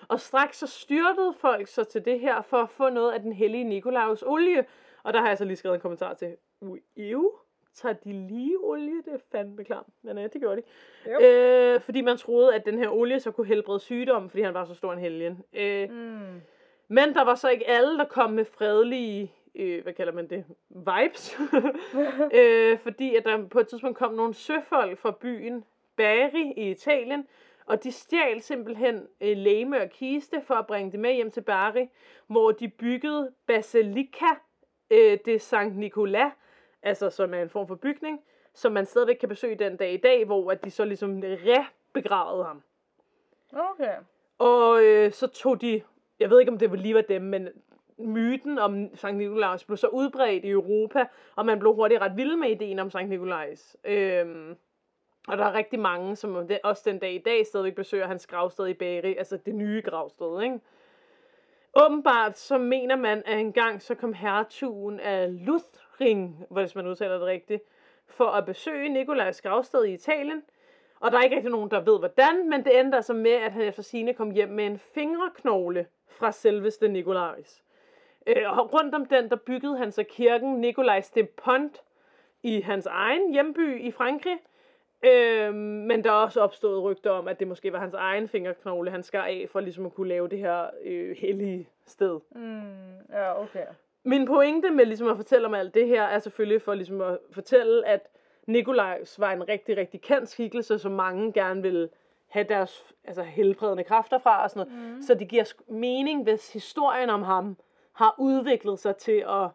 Og straks så styrtede folk så til det her for at få noget af den hellige Nikolaus olie. Og der har jeg så lige skrevet en kommentar til. Ew, tager de lige olie? Det er fandme klart. Men ja, det gjorde de. Jo. Øh, fordi man troede, at den her olie så kunne helbrede sygdom, fordi han var så stor en helgen. Øh, Mm. men der var så ikke alle, der kom med fredelige, øh, hvad kalder man det, vibes. øh, fordi at der på et tidspunkt kom nogle søfolk fra byen Bari i Italien, og de stjal simpelthen øh, læme og kiste for at bringe det med hjem til Bari, hvor de byggede Basilica øh, de Sankt Nicolas, altså som er en form for bygning, som man stadigvæk kan besøge den dag i dag, hvor at de så ligesom rebegravede ham. Okay. Og øh, så tog de, jeg ved ikke om det var lige var dem, men myten om Sankt Nikolaus blev så udbredt i Europa, og man blev hurtigt ret vild med ideen om Sankt Nikolaus. Øhm, og der er rigtig mange, som også den dag i dag stadigvæk besøger hans gravsted i Bari, altså det nye gravsted, ikke? Åbenbart så mener man, at engang så kom hertugen af Luthring, hvis man udtaler det rigtigt, for at besøge Nikolajs gravsted i Italien. Og der er ikke rigtig nogen, der ved hvordan, men det ender så med, at han efter sine kom hjem med en fingerknogle fra selveste Nikolajs. Øh, og rundt om den, der byggede han så kirken Nikolajs de Pont i hans egen hjemby i Frankrig. Øh, men der er også opstået rygter om, at det måske var hans egen fingerknogle, han skar af for ligesom at kunne lave det her øh, hellige sted. Mm. Ja, okay. Min pointe med ligesom at fortælle om alt det her, er selvfølgelig for ligesom at fortælle, at Nikolajs var en rigtig, rigtig kendt skikkelse, som mange gerne vil have deres altså, helbredende kræfter fra og sådan noget. Mm. Så det giver mening, hvis historien om ham har udviklet sig til at,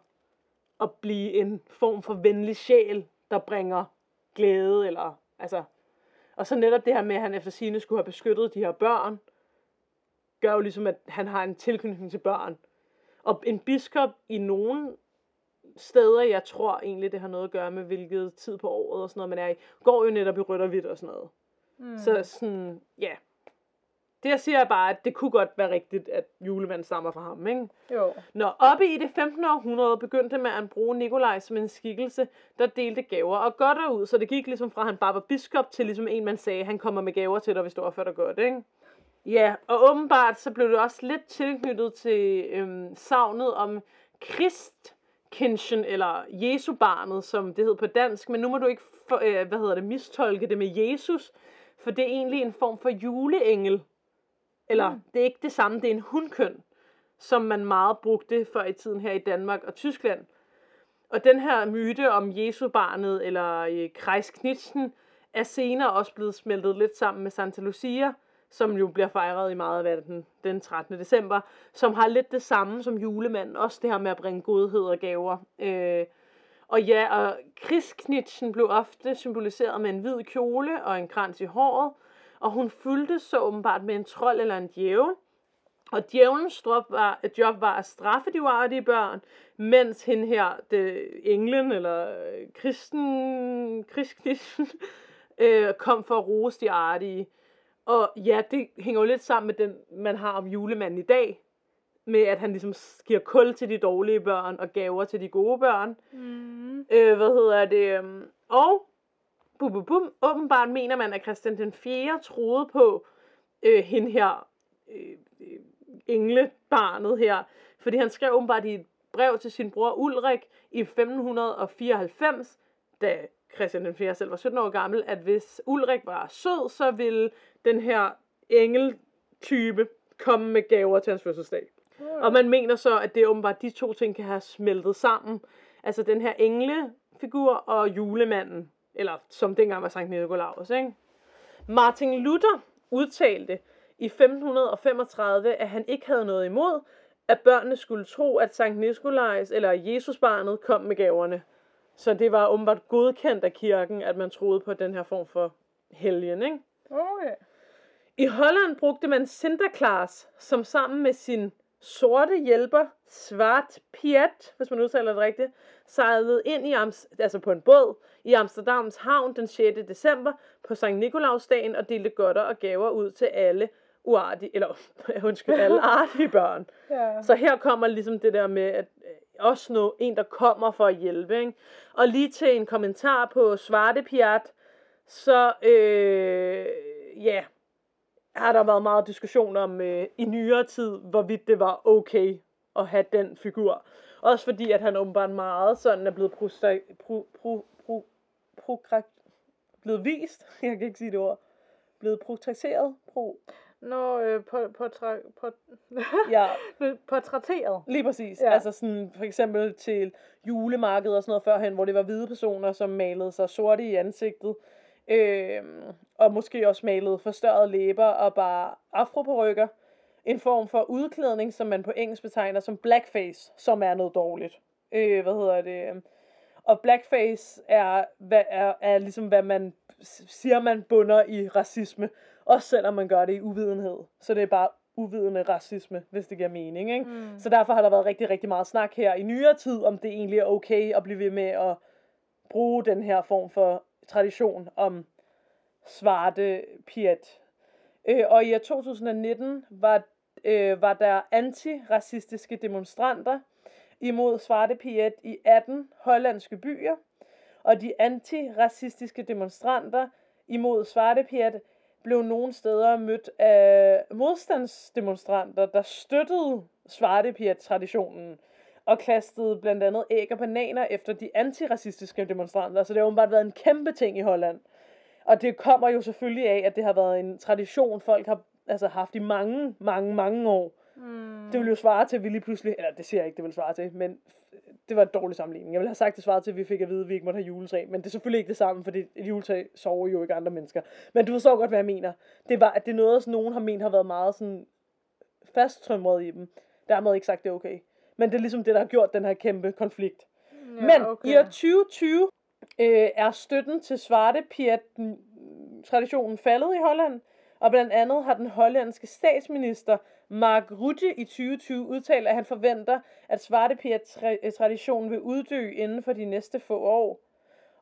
at blive en form for venlig sjæl, der bringer glæde, eller altså... Og så netop det her med, at han efter sine skulle have beskyttet de her børn, gør jo ligesom, at han har en tilknytning til børn. Og en biskop i nogle steder, jeg tror egentlig, det har noget at gøre med, hvilket tid på året og sådan noget, man er i, går jo netop i rødt og hvidt og sådan noget. Mm. Så sådan, ja. Det jeg siger er bare, at det kunne godt være rigtigt, at julemanden stammer fra ham, ikke? Jo. Når oppe i det 15. århundrede begyndte man at bruge Nikolaj som en skikkelse, der delte gaver og godt ud, så det gik ligesom fra, at han bare var biskop, til ligesom en, man sagde, han kommer med gaver til dig, hvis du opfører dig godt, ikke? Ja, og åbenbart så blev det også lidt tilknyttet til øhm, savnet om Kristkindchen, eller Jesu barnet, som det hed på dansk, men nu må du ikke for, øh, hvad hedder det, mistolke det med Jesus, for det er egentlig en form for juleengel. Eller, Mm. det er ikke det samme, det er en hundkøn, som man meget brugte før i tiden her i Danmark og Tyskland. Og den her myte om Jesu barnet, eller øh, er senere også blevet smeltet lidt sammen med Santa Lucia, som jo bliver fejret i meget af verden den 13. december, som har lidt det samme som julemanden, også det her med at bringe godhed og gaver. Øh, og ja, og Krisknitschen blev ofte symboliseret med en hvid kjole og en krans i håret, og hun fyldte så åbenbart med en trold eller en djævel. Og djævelens job var, job var at straffe de uartige børn, mens hende her, det, englen eller kristen, Krisknitschen, øh, kom for at rose de artige. Og ja, det hænger jo lidt sammen med den, man har om julemanden i dag. Med at han ligesom giver kul til de dårlige børn og gaver til de gode børn. Mm. Øh, hvad hedder det? øhm, Og bum, bum, bum, åbenbart mener man, at Christian den 4. troede på øh, hende her, øh, øh, englebarnet her. Fordi han skrev åbenbart i et brev til sin bror Ulrik i 1594, da Christian den 4. selv var 17 år gammel, at hvis Ulrik var sød, så ville den her engeltype komme med gaver til hans fødselsdag. Og man mener så, at det er åbenbart de to ting kan have smeltet sammen. Altså den her englefigur og julemanden. Eller som dengang var Sankt Nikolaus, ikke? Martin Luther udtalte i 1535, at han ikke havde noget imod, at børnene skulle tro, at Sankt Nikolajs eller Jesusbarnet kom med gaverne. Så det var åbenbart godkendt af kirken, at man troede på den her form for helgen, ikke? Okay. I Holland brugte man Sinterklaas, som sammen med sin sorte hjælper, Svart Piet, hvis man udtaler det rigtigt, sejlede ind i Ams, altså på en båd i Amsterdams havn den 6. december på Sankt Nikolausdagen og delte godter og gaver ud til alle uartige, eller undskyld, alle artige børn. Ja. Så her kommer ligesom det der med, at øh, også noget, en, der kommer for at hjælpe. Ikke? Og lige til en kommentar på Svarte Piat, så øh, ja, har der været meget diskussion om øh, i nyere tid, hvorvidt det var okay at have den figur. Også fordi, at han åbenbart meget sådan er blevet prostra, pro, pro, pro, pro, blevet vist, jeg kan ikke sige det ord, blevet protrakteret, pro, Nå, øh, på, på, tra, på, ja, portrætteret. Lige præcis. Ja. Altså sådan for eksempel til julemarkedet og sådan noget førhen, hvor det var hvide personer, som malede sig sorte i ansigtet. Øhm, og måske også malede forstørrede læber og bare afroperykker. En form for udklædning, som man på engelsk betegner som blackface, som er noget dårligt. Øh, hvad hedder det? Og blackface er, hvad, er, er ligesom, hvad man siger, man bunder i racisme. Også selvom man gør det i uvidenhed. Så det er bare uvidende racisme, hvis det giver mening. Ikke? Mm. Så derfor har der været rigtig, rigtig meget snak her i nyere tid, om det egentlig er okay at blive ved med at bruge den her form for tradition om svarte piet. Øh, og i år 2019 var, øh, var der antiracistiske demonstranter imod svarte piet i 18 hollandske byer. Og de antiracistiske demonstranter imod svarte piet blev nogle steder mødt af modstandsdemonstranter, der støttede svartepiat-traditionen og kastede blandt andet æg og bananer efter de antiracistiske demonstranter. Så det har åbenbart været en kæmpe ting i Holland. Og det kommer jo selvfølgelig af, at det har været en tradition, folk har altså, haft i mange, mange, mange år. Mm. Det vil jo svare til, at vi lige pludselig, eller det siger jeg ikke, det vil svare til, men det var et dårligt sammenligning. Jeg ville have sagt, det svarede til, at vi fik at vide, at vi ikke måtte have juletræ, men det er selvfølgelig ikke det samme, fordi et juletræ sover jo ikke andre mennesker. Men du forstår godt, hvad jeg mener. Det var, at det er noget, som nogen har ment har været meget sådan fasttømret i dem. Dermed ikke sagt, det er okay. Men det er ligesom det, der har gjort den her kæmpe konflikt. Ja, Men okay. i år 2020 øh, er støtten til svarte traditionen faldet i Holland, og blandt andet har den hollandske statsminister Mark Rutte i 2020 udtalt, at han forventer, at svarte traditionen vil uddø inden for de næste få år.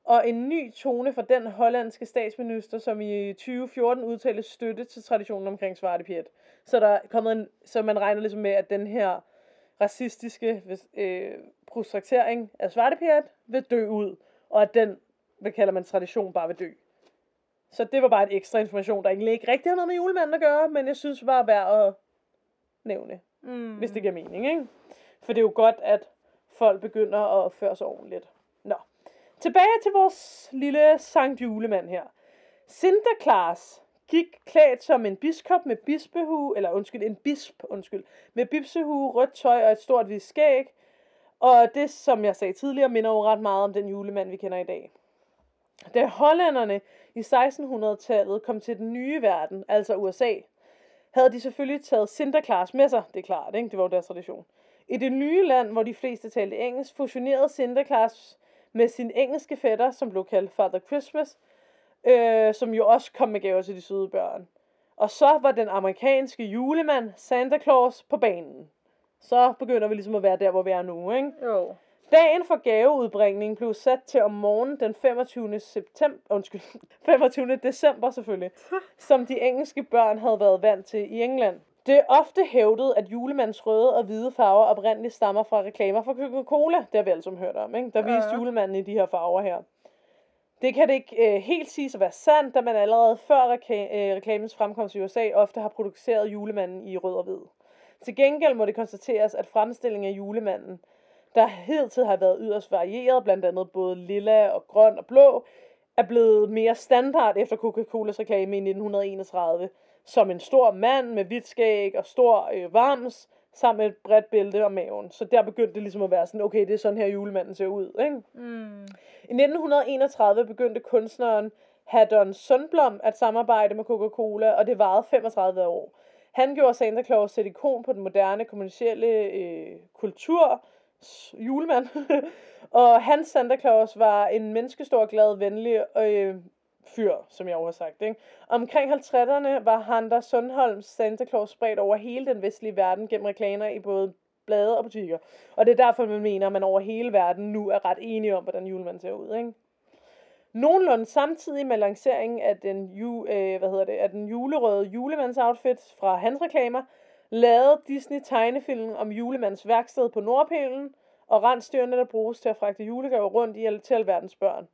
Og en ny tone fra den hollandske statsminister, som i 2014 udtalte støtte til traditionen omkring svarte Så der er kommet en, så man regner ligesom med, at den her racistiske øh, prostraktering af svarte vil dø ud, og at den, hvad kalder man tradition, bare vil dø. Så det var bare et ekstra information, der egentlig ikke rigtig har noget med julemanden at gøre, men jeg synes var værd at nævne, mm. hvis det giver mening, ikke? For det er jo godt, at folk begynder at opføre sig ordentligt. Nå. Tilbage til vores lille Sankt Julemand her. Sinterklaas gik klædt som en biskop med bispehue, eller undskyld, en bisp, undskyld, med bipsehue, rødt tøj og et stort hvidt skæg. Og det, som jeg sagde tidligere, minder jo ret meget om den julemand, vi kender i dag. Da hollænderne i 1600-tallet kom til den nye verden, altså USA, havde de selvfølgelig taget Sinterklaas med sig, det er klart, ikke? det var jo deres tradition. I det nye land, hvor de fleste talte engelsk, fusionerede Sinterklaas med sin engelske fætter, som blev kaldt Father Christmas, øh, som jo også kom med gaver til de søde børn. Og så var den amerikanske julemand Santa Claus på banen. Så begynder vi ligesom at være der, hvor vi er nu, ikke? Jo. Dagen for gaveudbringning blev sat til om morgenen den 25. september, undskyld, 25. december selvfølgelig, som de engelske børn havde været vant til i England. Det er ofte hævdet, at julemandens røde og hvide farver oprindeligt stammer fra reklamer for Coca-Cola. Det har vi sammen hørt om, ikke? Der viste Ja. julemanden i de her farver her. Det kan det ikke øh, helt siges at være sandt, da man allerede før reka- øh, reklamens fremkomst i USA ofte har produceret julemanden i rød og hvid. Til gengæld må det konstateres, at fremstillingen af julemanden, der hidtil har været yderst varieret, blandt andet både lilla og grøn og blå, er blevet mere standard efter Coca-Colas reklame i 1931, som en stor mand med hvidt skæg og stor øh, varms, sammen med et bredt bælte om maven. Så der begyndte det ligesom at være sådan, okay, det er sådan her julemanden ser ud, ikke? Mm. I 1931 begyndte kunstneren Haddon Sundblom at samarbejde med Coca-Cola, og det varede 35 år. Han gjorde Santa Claus til et ikon på den moderne kommercielle øh, kultur, julemand, og hans Santa Claus var en menneskestor, glad, venlig øh, fyr, som jeg jo har sagt. Ikke? Omkring 50'erne var Hunter Sundholms Santa Claus spredt over hele den vestlige verden gennem reklamer i både blade og butikker. Og det er derfor, man mener, at man over hele verden nu er ret enige om, hvordan julemanden ser ud. Ikke? Nogenlunde samtidig med lanceringen af den, ju, øh, hvad hedder det, af den julerøde julemandsoutfit fra hans reklamer, lavede Disney tegnefilmen om julemands værksted på Nordpælen, og rensdyrene, der bruges til at fragte julegaver rundt i til alverdens børn.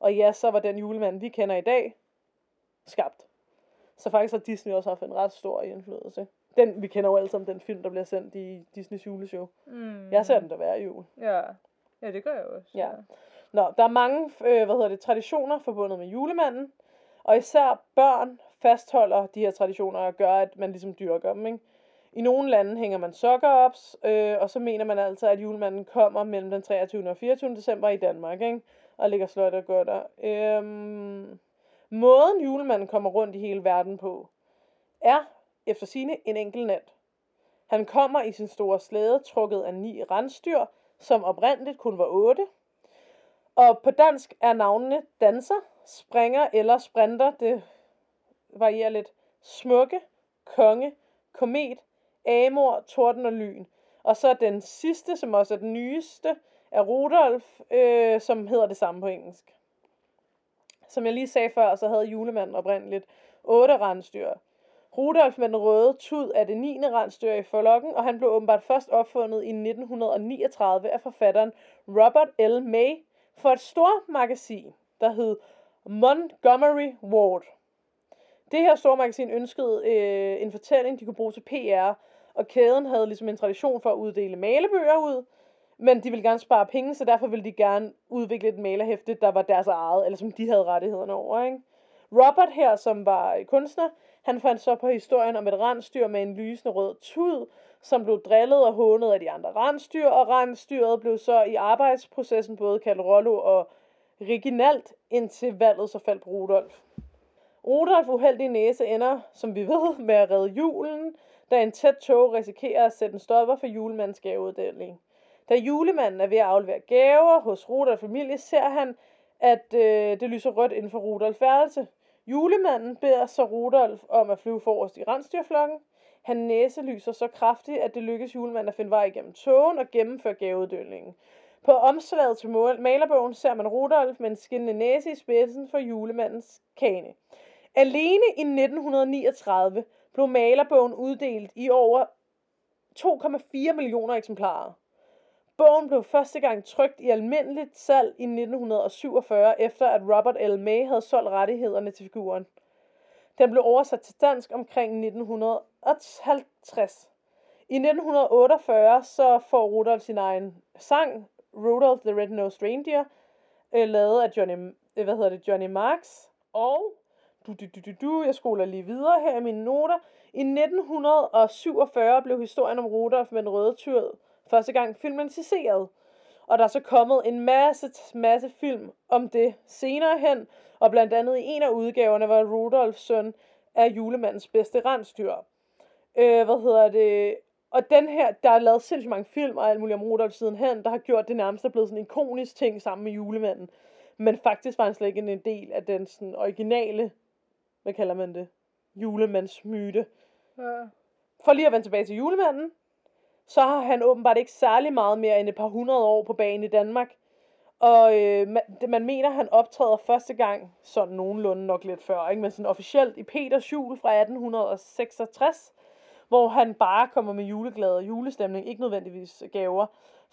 Og ja, så var den julemand, vi kender i dag, skabt. Så faktisk har Disney også haft en ret stor indflydelse. Den, vi kender jo alle sammen den film, der bliver sendt i Disneys juleshow. Mm. Jeg ser den der hver jul. Ja. Ja, det gør jeg også. Ja. Nå, der er mange øh, hvad hedder det, traditioner forbundet med julemanden, og især børn fastholder de her traditioner og gør, at man ligesom dyrker dem. Ikke? I nogle lande hænger man sokker op, øh, og så mener man altså, at julemanden kommer mellem den 23. og 24. december i Danmark, ikke? Og ligger sløjt og gør der. Øhm, måden julemanden kommer rundt i hele verden på, er efter sine en enkelt nat. Han kommer i sin store slæde, trukket af ni rensdyr, som oprindeligt kun var otte. Og på dansk er navnene danser, springer eller sprinter, det varierer lidt, smukke, konge, komet, amor, torden og lyn. Og så den sidste, som også er den nyeste, er Rudolf, øh, som hedder det samme på engelsk. Som jeg lige sagde før, så havde julemanden oprindeligt otte rensdyr. Rudolf med den røde tud er det 9. rensdyr i forlokken, og han blev åbenbart først opfundet i 1939 af forfatteren Robert L. May for et stort magasin, der hed Montgomery Ward. Det her store magasin ønskede øh, en fortælling, de kunne bruge til PR, og kæden havde ligesom en tradition for at uddele malebøger ud, men de ville gerne spare penge, så derfor ville de gerne udvikle et malerhæfte, der var deres eget, eller som de havde rettighederne over. Ikke? Robert her, som var kunstner, han fandt så på historien om et rensdyr med en lysende rød tud, som blev drillet og hånet af de andre rensdyr, og rensdyret blev så i arbejdsprocessen både kaldt Rollo og Reginald, indtil valget så faldt på Rudolf. Rudolf uheldig næse ender, som vi ved, med at redde julen, da en tæt tog risikerer at sætte en stopper for julemandens gaveuddeling. Da julemanden er ved at aflevere gaver hos Rudolf familie, ser han, at øh, det lyser rødt inden for Rudolfs værelse. Julemanden beder så Rudolf om at flyve forrest i rensdyrflokken. Han næse lyser så kraftigt, at det lykkes julemanden at finde vej igennem togen og gennemføre gaveuddelingen. På omslaget til malerbogen ser man Rudolf med en skinnende næse i spidsen for julemandens kane. Alene i 1939 blev malerbogen uddelt i over 2,4 millioner eksemplarer. Bogen blev første gang trykt i almindeligt salg i 1947, efter at Robert L. May havde solgt rettighederne til figuren. Den blev oversat til dansk omkring 1950. I 1948 så får Rudolf sin egen sang, Rudolph the Red-Nosed Reindeer, øh, lavet af Johnny, øh, hvad hedder det, Johnny Marks. Og, du, du, du, du, du, jeg skoler lige videre her i mine noter. I 1947 blev historien om Rudolf med den røde tyrd første gang filmatiseret. Og der er så kommet en masse, masse film om det senere hen, og blandt andet i en af udgaverne var Rudolfs søn af julemandens bedste rensdyr. Øh, hvad hedder det? Og den her, der er lavet sindssygt mange film og alt muligt om Rudolf siden hen, der har gjort det nærmest er blevet sådan en ikonisk ting sammen med julemanden. Men faktisk var han slet ikke en del af den sådan originale, hvad kalder man det, julemandsmyte. Ja. For lige at vende tilbage til julemanden, så har han åbenbart ikke særlig meget mere end et par hundrede år på banen i Danmark. Og øh, man, man mener, han optræder første gang, sådan nogenlunde nok lidt før, ikke? men sådan officielt i Peters jul fra 1866, hvor han bare kommer med juleglade og julestemning, ikke nødvendigvis gaver.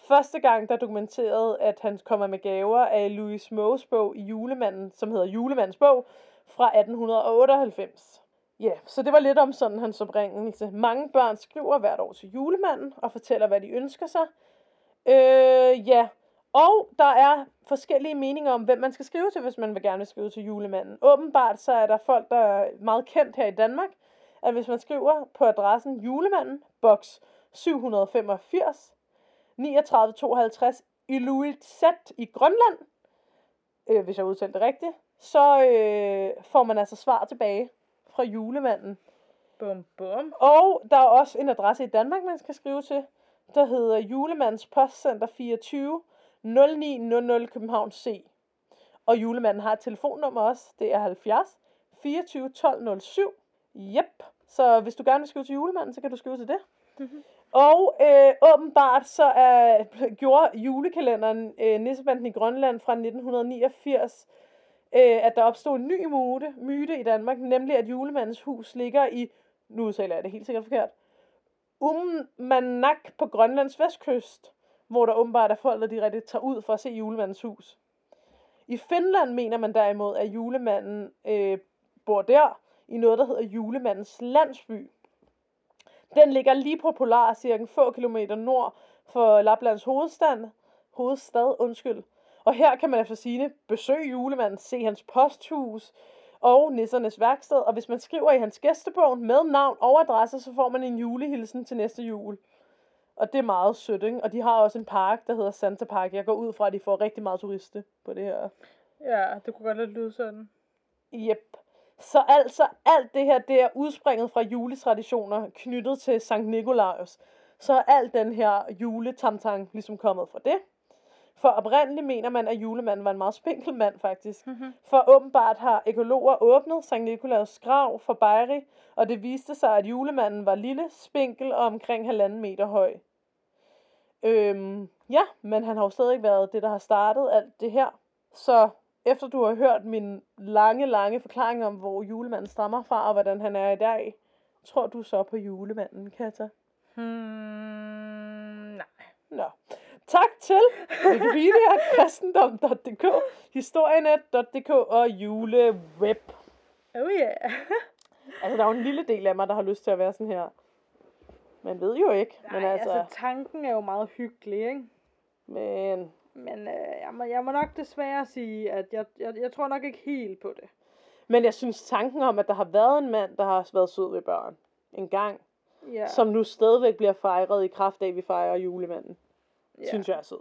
Første gang, der er dokumenteret, at han kommer med gaver, er Louis Moes bog i Julemanden, som hedder Julemandens bog, fra 1898. Ja, så det var lidt om sådan hans oprindelse. Mange børn skriver hvert år til julemanden og fortæller, hvad de ønsker sig. Øh, ja, og der er forskellige meninger om, hvem man skal skrive til, hvis man vil gerne vil skrive til julemanden. Åbenbart så er der folk, der er meget kendt her i Danmark, at hvis man skriver på adressen julemanden, box 785, 3952 i i Grønland, øh, hvis jeg udtalte det rigtigt, så øh, får man altså svar tilbage fra julemanden. Bum, bum. Og der er også en adresse i Danmark, man skal skrive til, der hedder Julemands Postcenter 24 0900 København C. Og julemanden har et telefonnummer også, det er 70 24 12 07. Yep. Så hvis du gerne vil skrive til julemanden, så kan du skrive til det. Mhm. Og øh, åbenbart så er, gjorde julekalenderen øh, Nissebanden i Grønland fra 1989, øh, at der opstod en ny myte, myte i Danmark, nemlig at julemandens hus ligger i, nu udtaler jeg det helt sikkert forkert, Ummanak på Grønlands vestkyst, hvor der åbenbart er folk, der direkte rigtig tager ud for at se julemandens hus. I Finland mener man derimod, at julemanden øh, bor der, i noget, der hedder julemandens landsby. Den ligger lige på polar, cirka få kilometer nord for Laplands hovedstad, hovedstad, undskyld. Og her kan man efter sine besøge julemanden, se hans posthus og nissernes værksted. Og hvis man skriver i hans gæstebog med navn og adresse, så får man en julehilsen til næste jul. Og det er meget sødt, ikke? Og de har også en park, der hedder Santa Park. Jeg går ud fra, at de får rigtig meget turiste på det her. Ja, det kunne godt lyde sådan. Yep. Så altså, alt det her, det er udspringet fra juletraditioner knyttet til Sankt Nikolaus. Så er alt den her juletamtang ligesom kommet fra det. For oprindeligt mener man, at julemanden var en meget spinkel mand, faktisk. Mhm. For åbenbart har økologer åbnet Sankt Nikolaus grav for Bejri, og det viste sig, at julemanden var lille, spinkel og omkring halvanden meter høj. Øhm, ja, men han har jo stadig været det, der har startet alt det her. Så efter du har hørt min lange, lange forklaring om, hvor julemanden stammer fra, og hvordan han er i dag, tror du så på julemanden, Katja? Hmm, nej. Nå. Tak til Wikipedia, kristendom.dk, historienet.dk og juleweb. Oh yeah. Altså, der er jo en lille del af mig, der har lyst til at være sådan her. Man ved jo ikke. Nej, men altså, altså, tanken er jo meget hyggelig, ikke? men Men øh, jeg, må, jeg må nok desværre sige, at jeg, jeg, jeg tror nok ikke helt på det. Men jeg synes tanken om, at der har været en mand, der har været sød ved børn en gang, ja. som nu stadigvæk bliver fejret i kraft af, at vi fejrer julemanden, ja. ja. synes jeg er sød.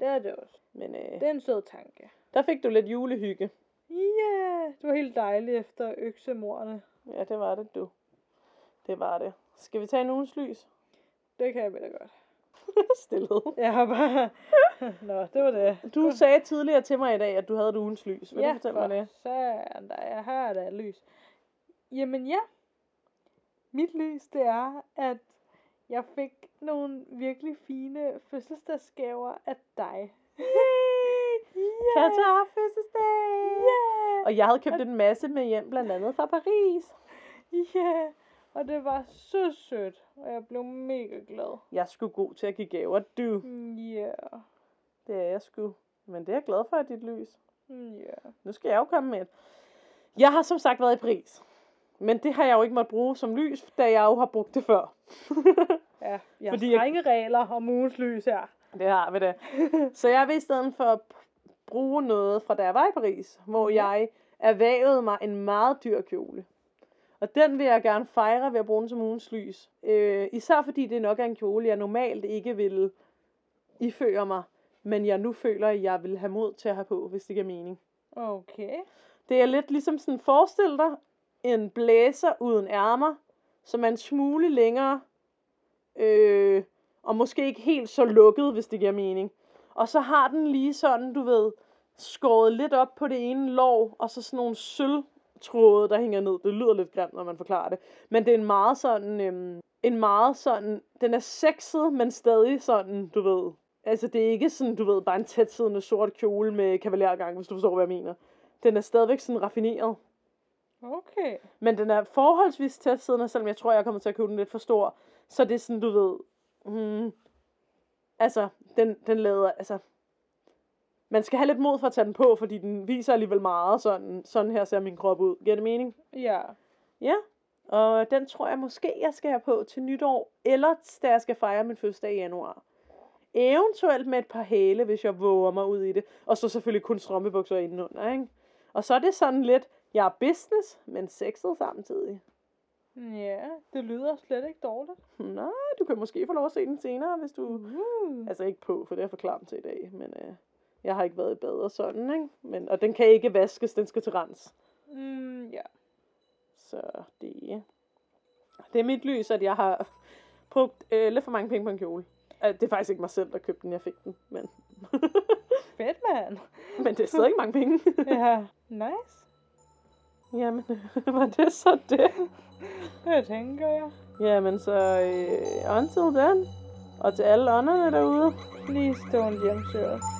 det er det også. Men øh, Det er en sød tanke. der fik du lidt julehygge. Ja, yeah, det var helt dejligt efter øksemorerne. Ja, det var det, du. Det var det. Skal vi tage en ugens lys? Det kan jeg vel da godt. Stillet. Jeg har bare... Nå, det var det. Du sagde tidligere til mig i dag, at du havde et ugens lys. Vil ja, du fortælle mig det? Sådan, der er her er der lys. Jamen ja, mit lys det er, at jeg fik nogle virkelig fine fødselsdagsgaver af dig. Katja har fødselsdag! Yeah! Og jeg havde købt en masse med hjem, blandt andet fra Paris. Ja, og det var så sødt, og jeg blev mega glad. Jeg sgu god til at give gaver, du. Ja, Det er jeg sgu. Men det er jeg glad for, at dit lys. ja. Nu skal jeg jo komme med et. Jeg har som sagt været i Paris. Men det har jeg jo ikke måttet bruge som lys, da jeg jo har brugt det før. Ja, jeg Fordi har jeg- strenge regler om ugens lys her. det har vi det. Så jeg vil i stedet for at bruge noget fra da jeg var i Paris, hvor Ja. jeg erhvervede mig en meget dyr kjole. Og den vil jeg gerne fejre ved at bruge den som ugens lys. Øh, især fordi det nok er en kjole, jeg normalt ikke vil iføre mig men jeg nu føler, at jeg vil have mod til at have på, hvis det giver mening. Okay. Det er lidt ligesom sådan, forestil dig en blæser uden ærmer, som er en smule længere, øh, og måske ikke helt så lukket, hvis det giver mening. Og så har den lige sådan, du ved, skåret lidt op på det ene lår, og så sådan nogle sølvtråde, der hænger ned. Det lyder lidt grimt, når man forklarer det. Men det er en meget sådan, øhm, en meget sådan, den er sexet, men stadig sådan, du ved. Altså det er ikke sådan, du ved, bare en tætsiddende sort kjole med kavalergang, hvis du forstår, hvad jeg mener. Den er stadigvæk sådan raffineret. Okay. Men den er forholdsvis tætsiddende, selvom jeg tror, jeg kommer til at købe den lidt for stor. Så det er sådan, du ved, hmm, altså, den, den lader, altså, man skal have lidt mod for at tage den på, fordi den viser alligevel meget sådan, sådan her ser min krop ud. Giver det mening? Ja. Ja. Og den tror jeg måske, jeg skal have på til nytår, eller da jeg skal fejre min fødselsdag i januar. Eventuelt med et par hæle, hvis jeg våger mig ud i det. Og så selvfølgelig kun strømpebukser indenunder, ikke? Og så er det sådan lidt, jeg er business, men sexet samtidig. Ja, det lyder slet ikke dårligt. Nå, du kan måske få lov at se den senere, hvis du... Uh. Altså ikke på, for det er for klamt til i dag, men øh, jeg har ikke været i bad og sådan, ikke? Men, og den kan ikke vaskes, den skal til rens. Mm, ja. Så det, det er mit lys, at jeg har brugt øh, lidt for mange penge på en kjole. Øh, Det er faktisk ikke mig selv, der købte den, jeg fik den, men, Fedt, mand. men det er stadig mange penge. ja. Nice. Jamen, var det så det? Det tænker jeg. Jamen, så øh, until then, og til alle ånderne derude, Please don't hjemsøge os.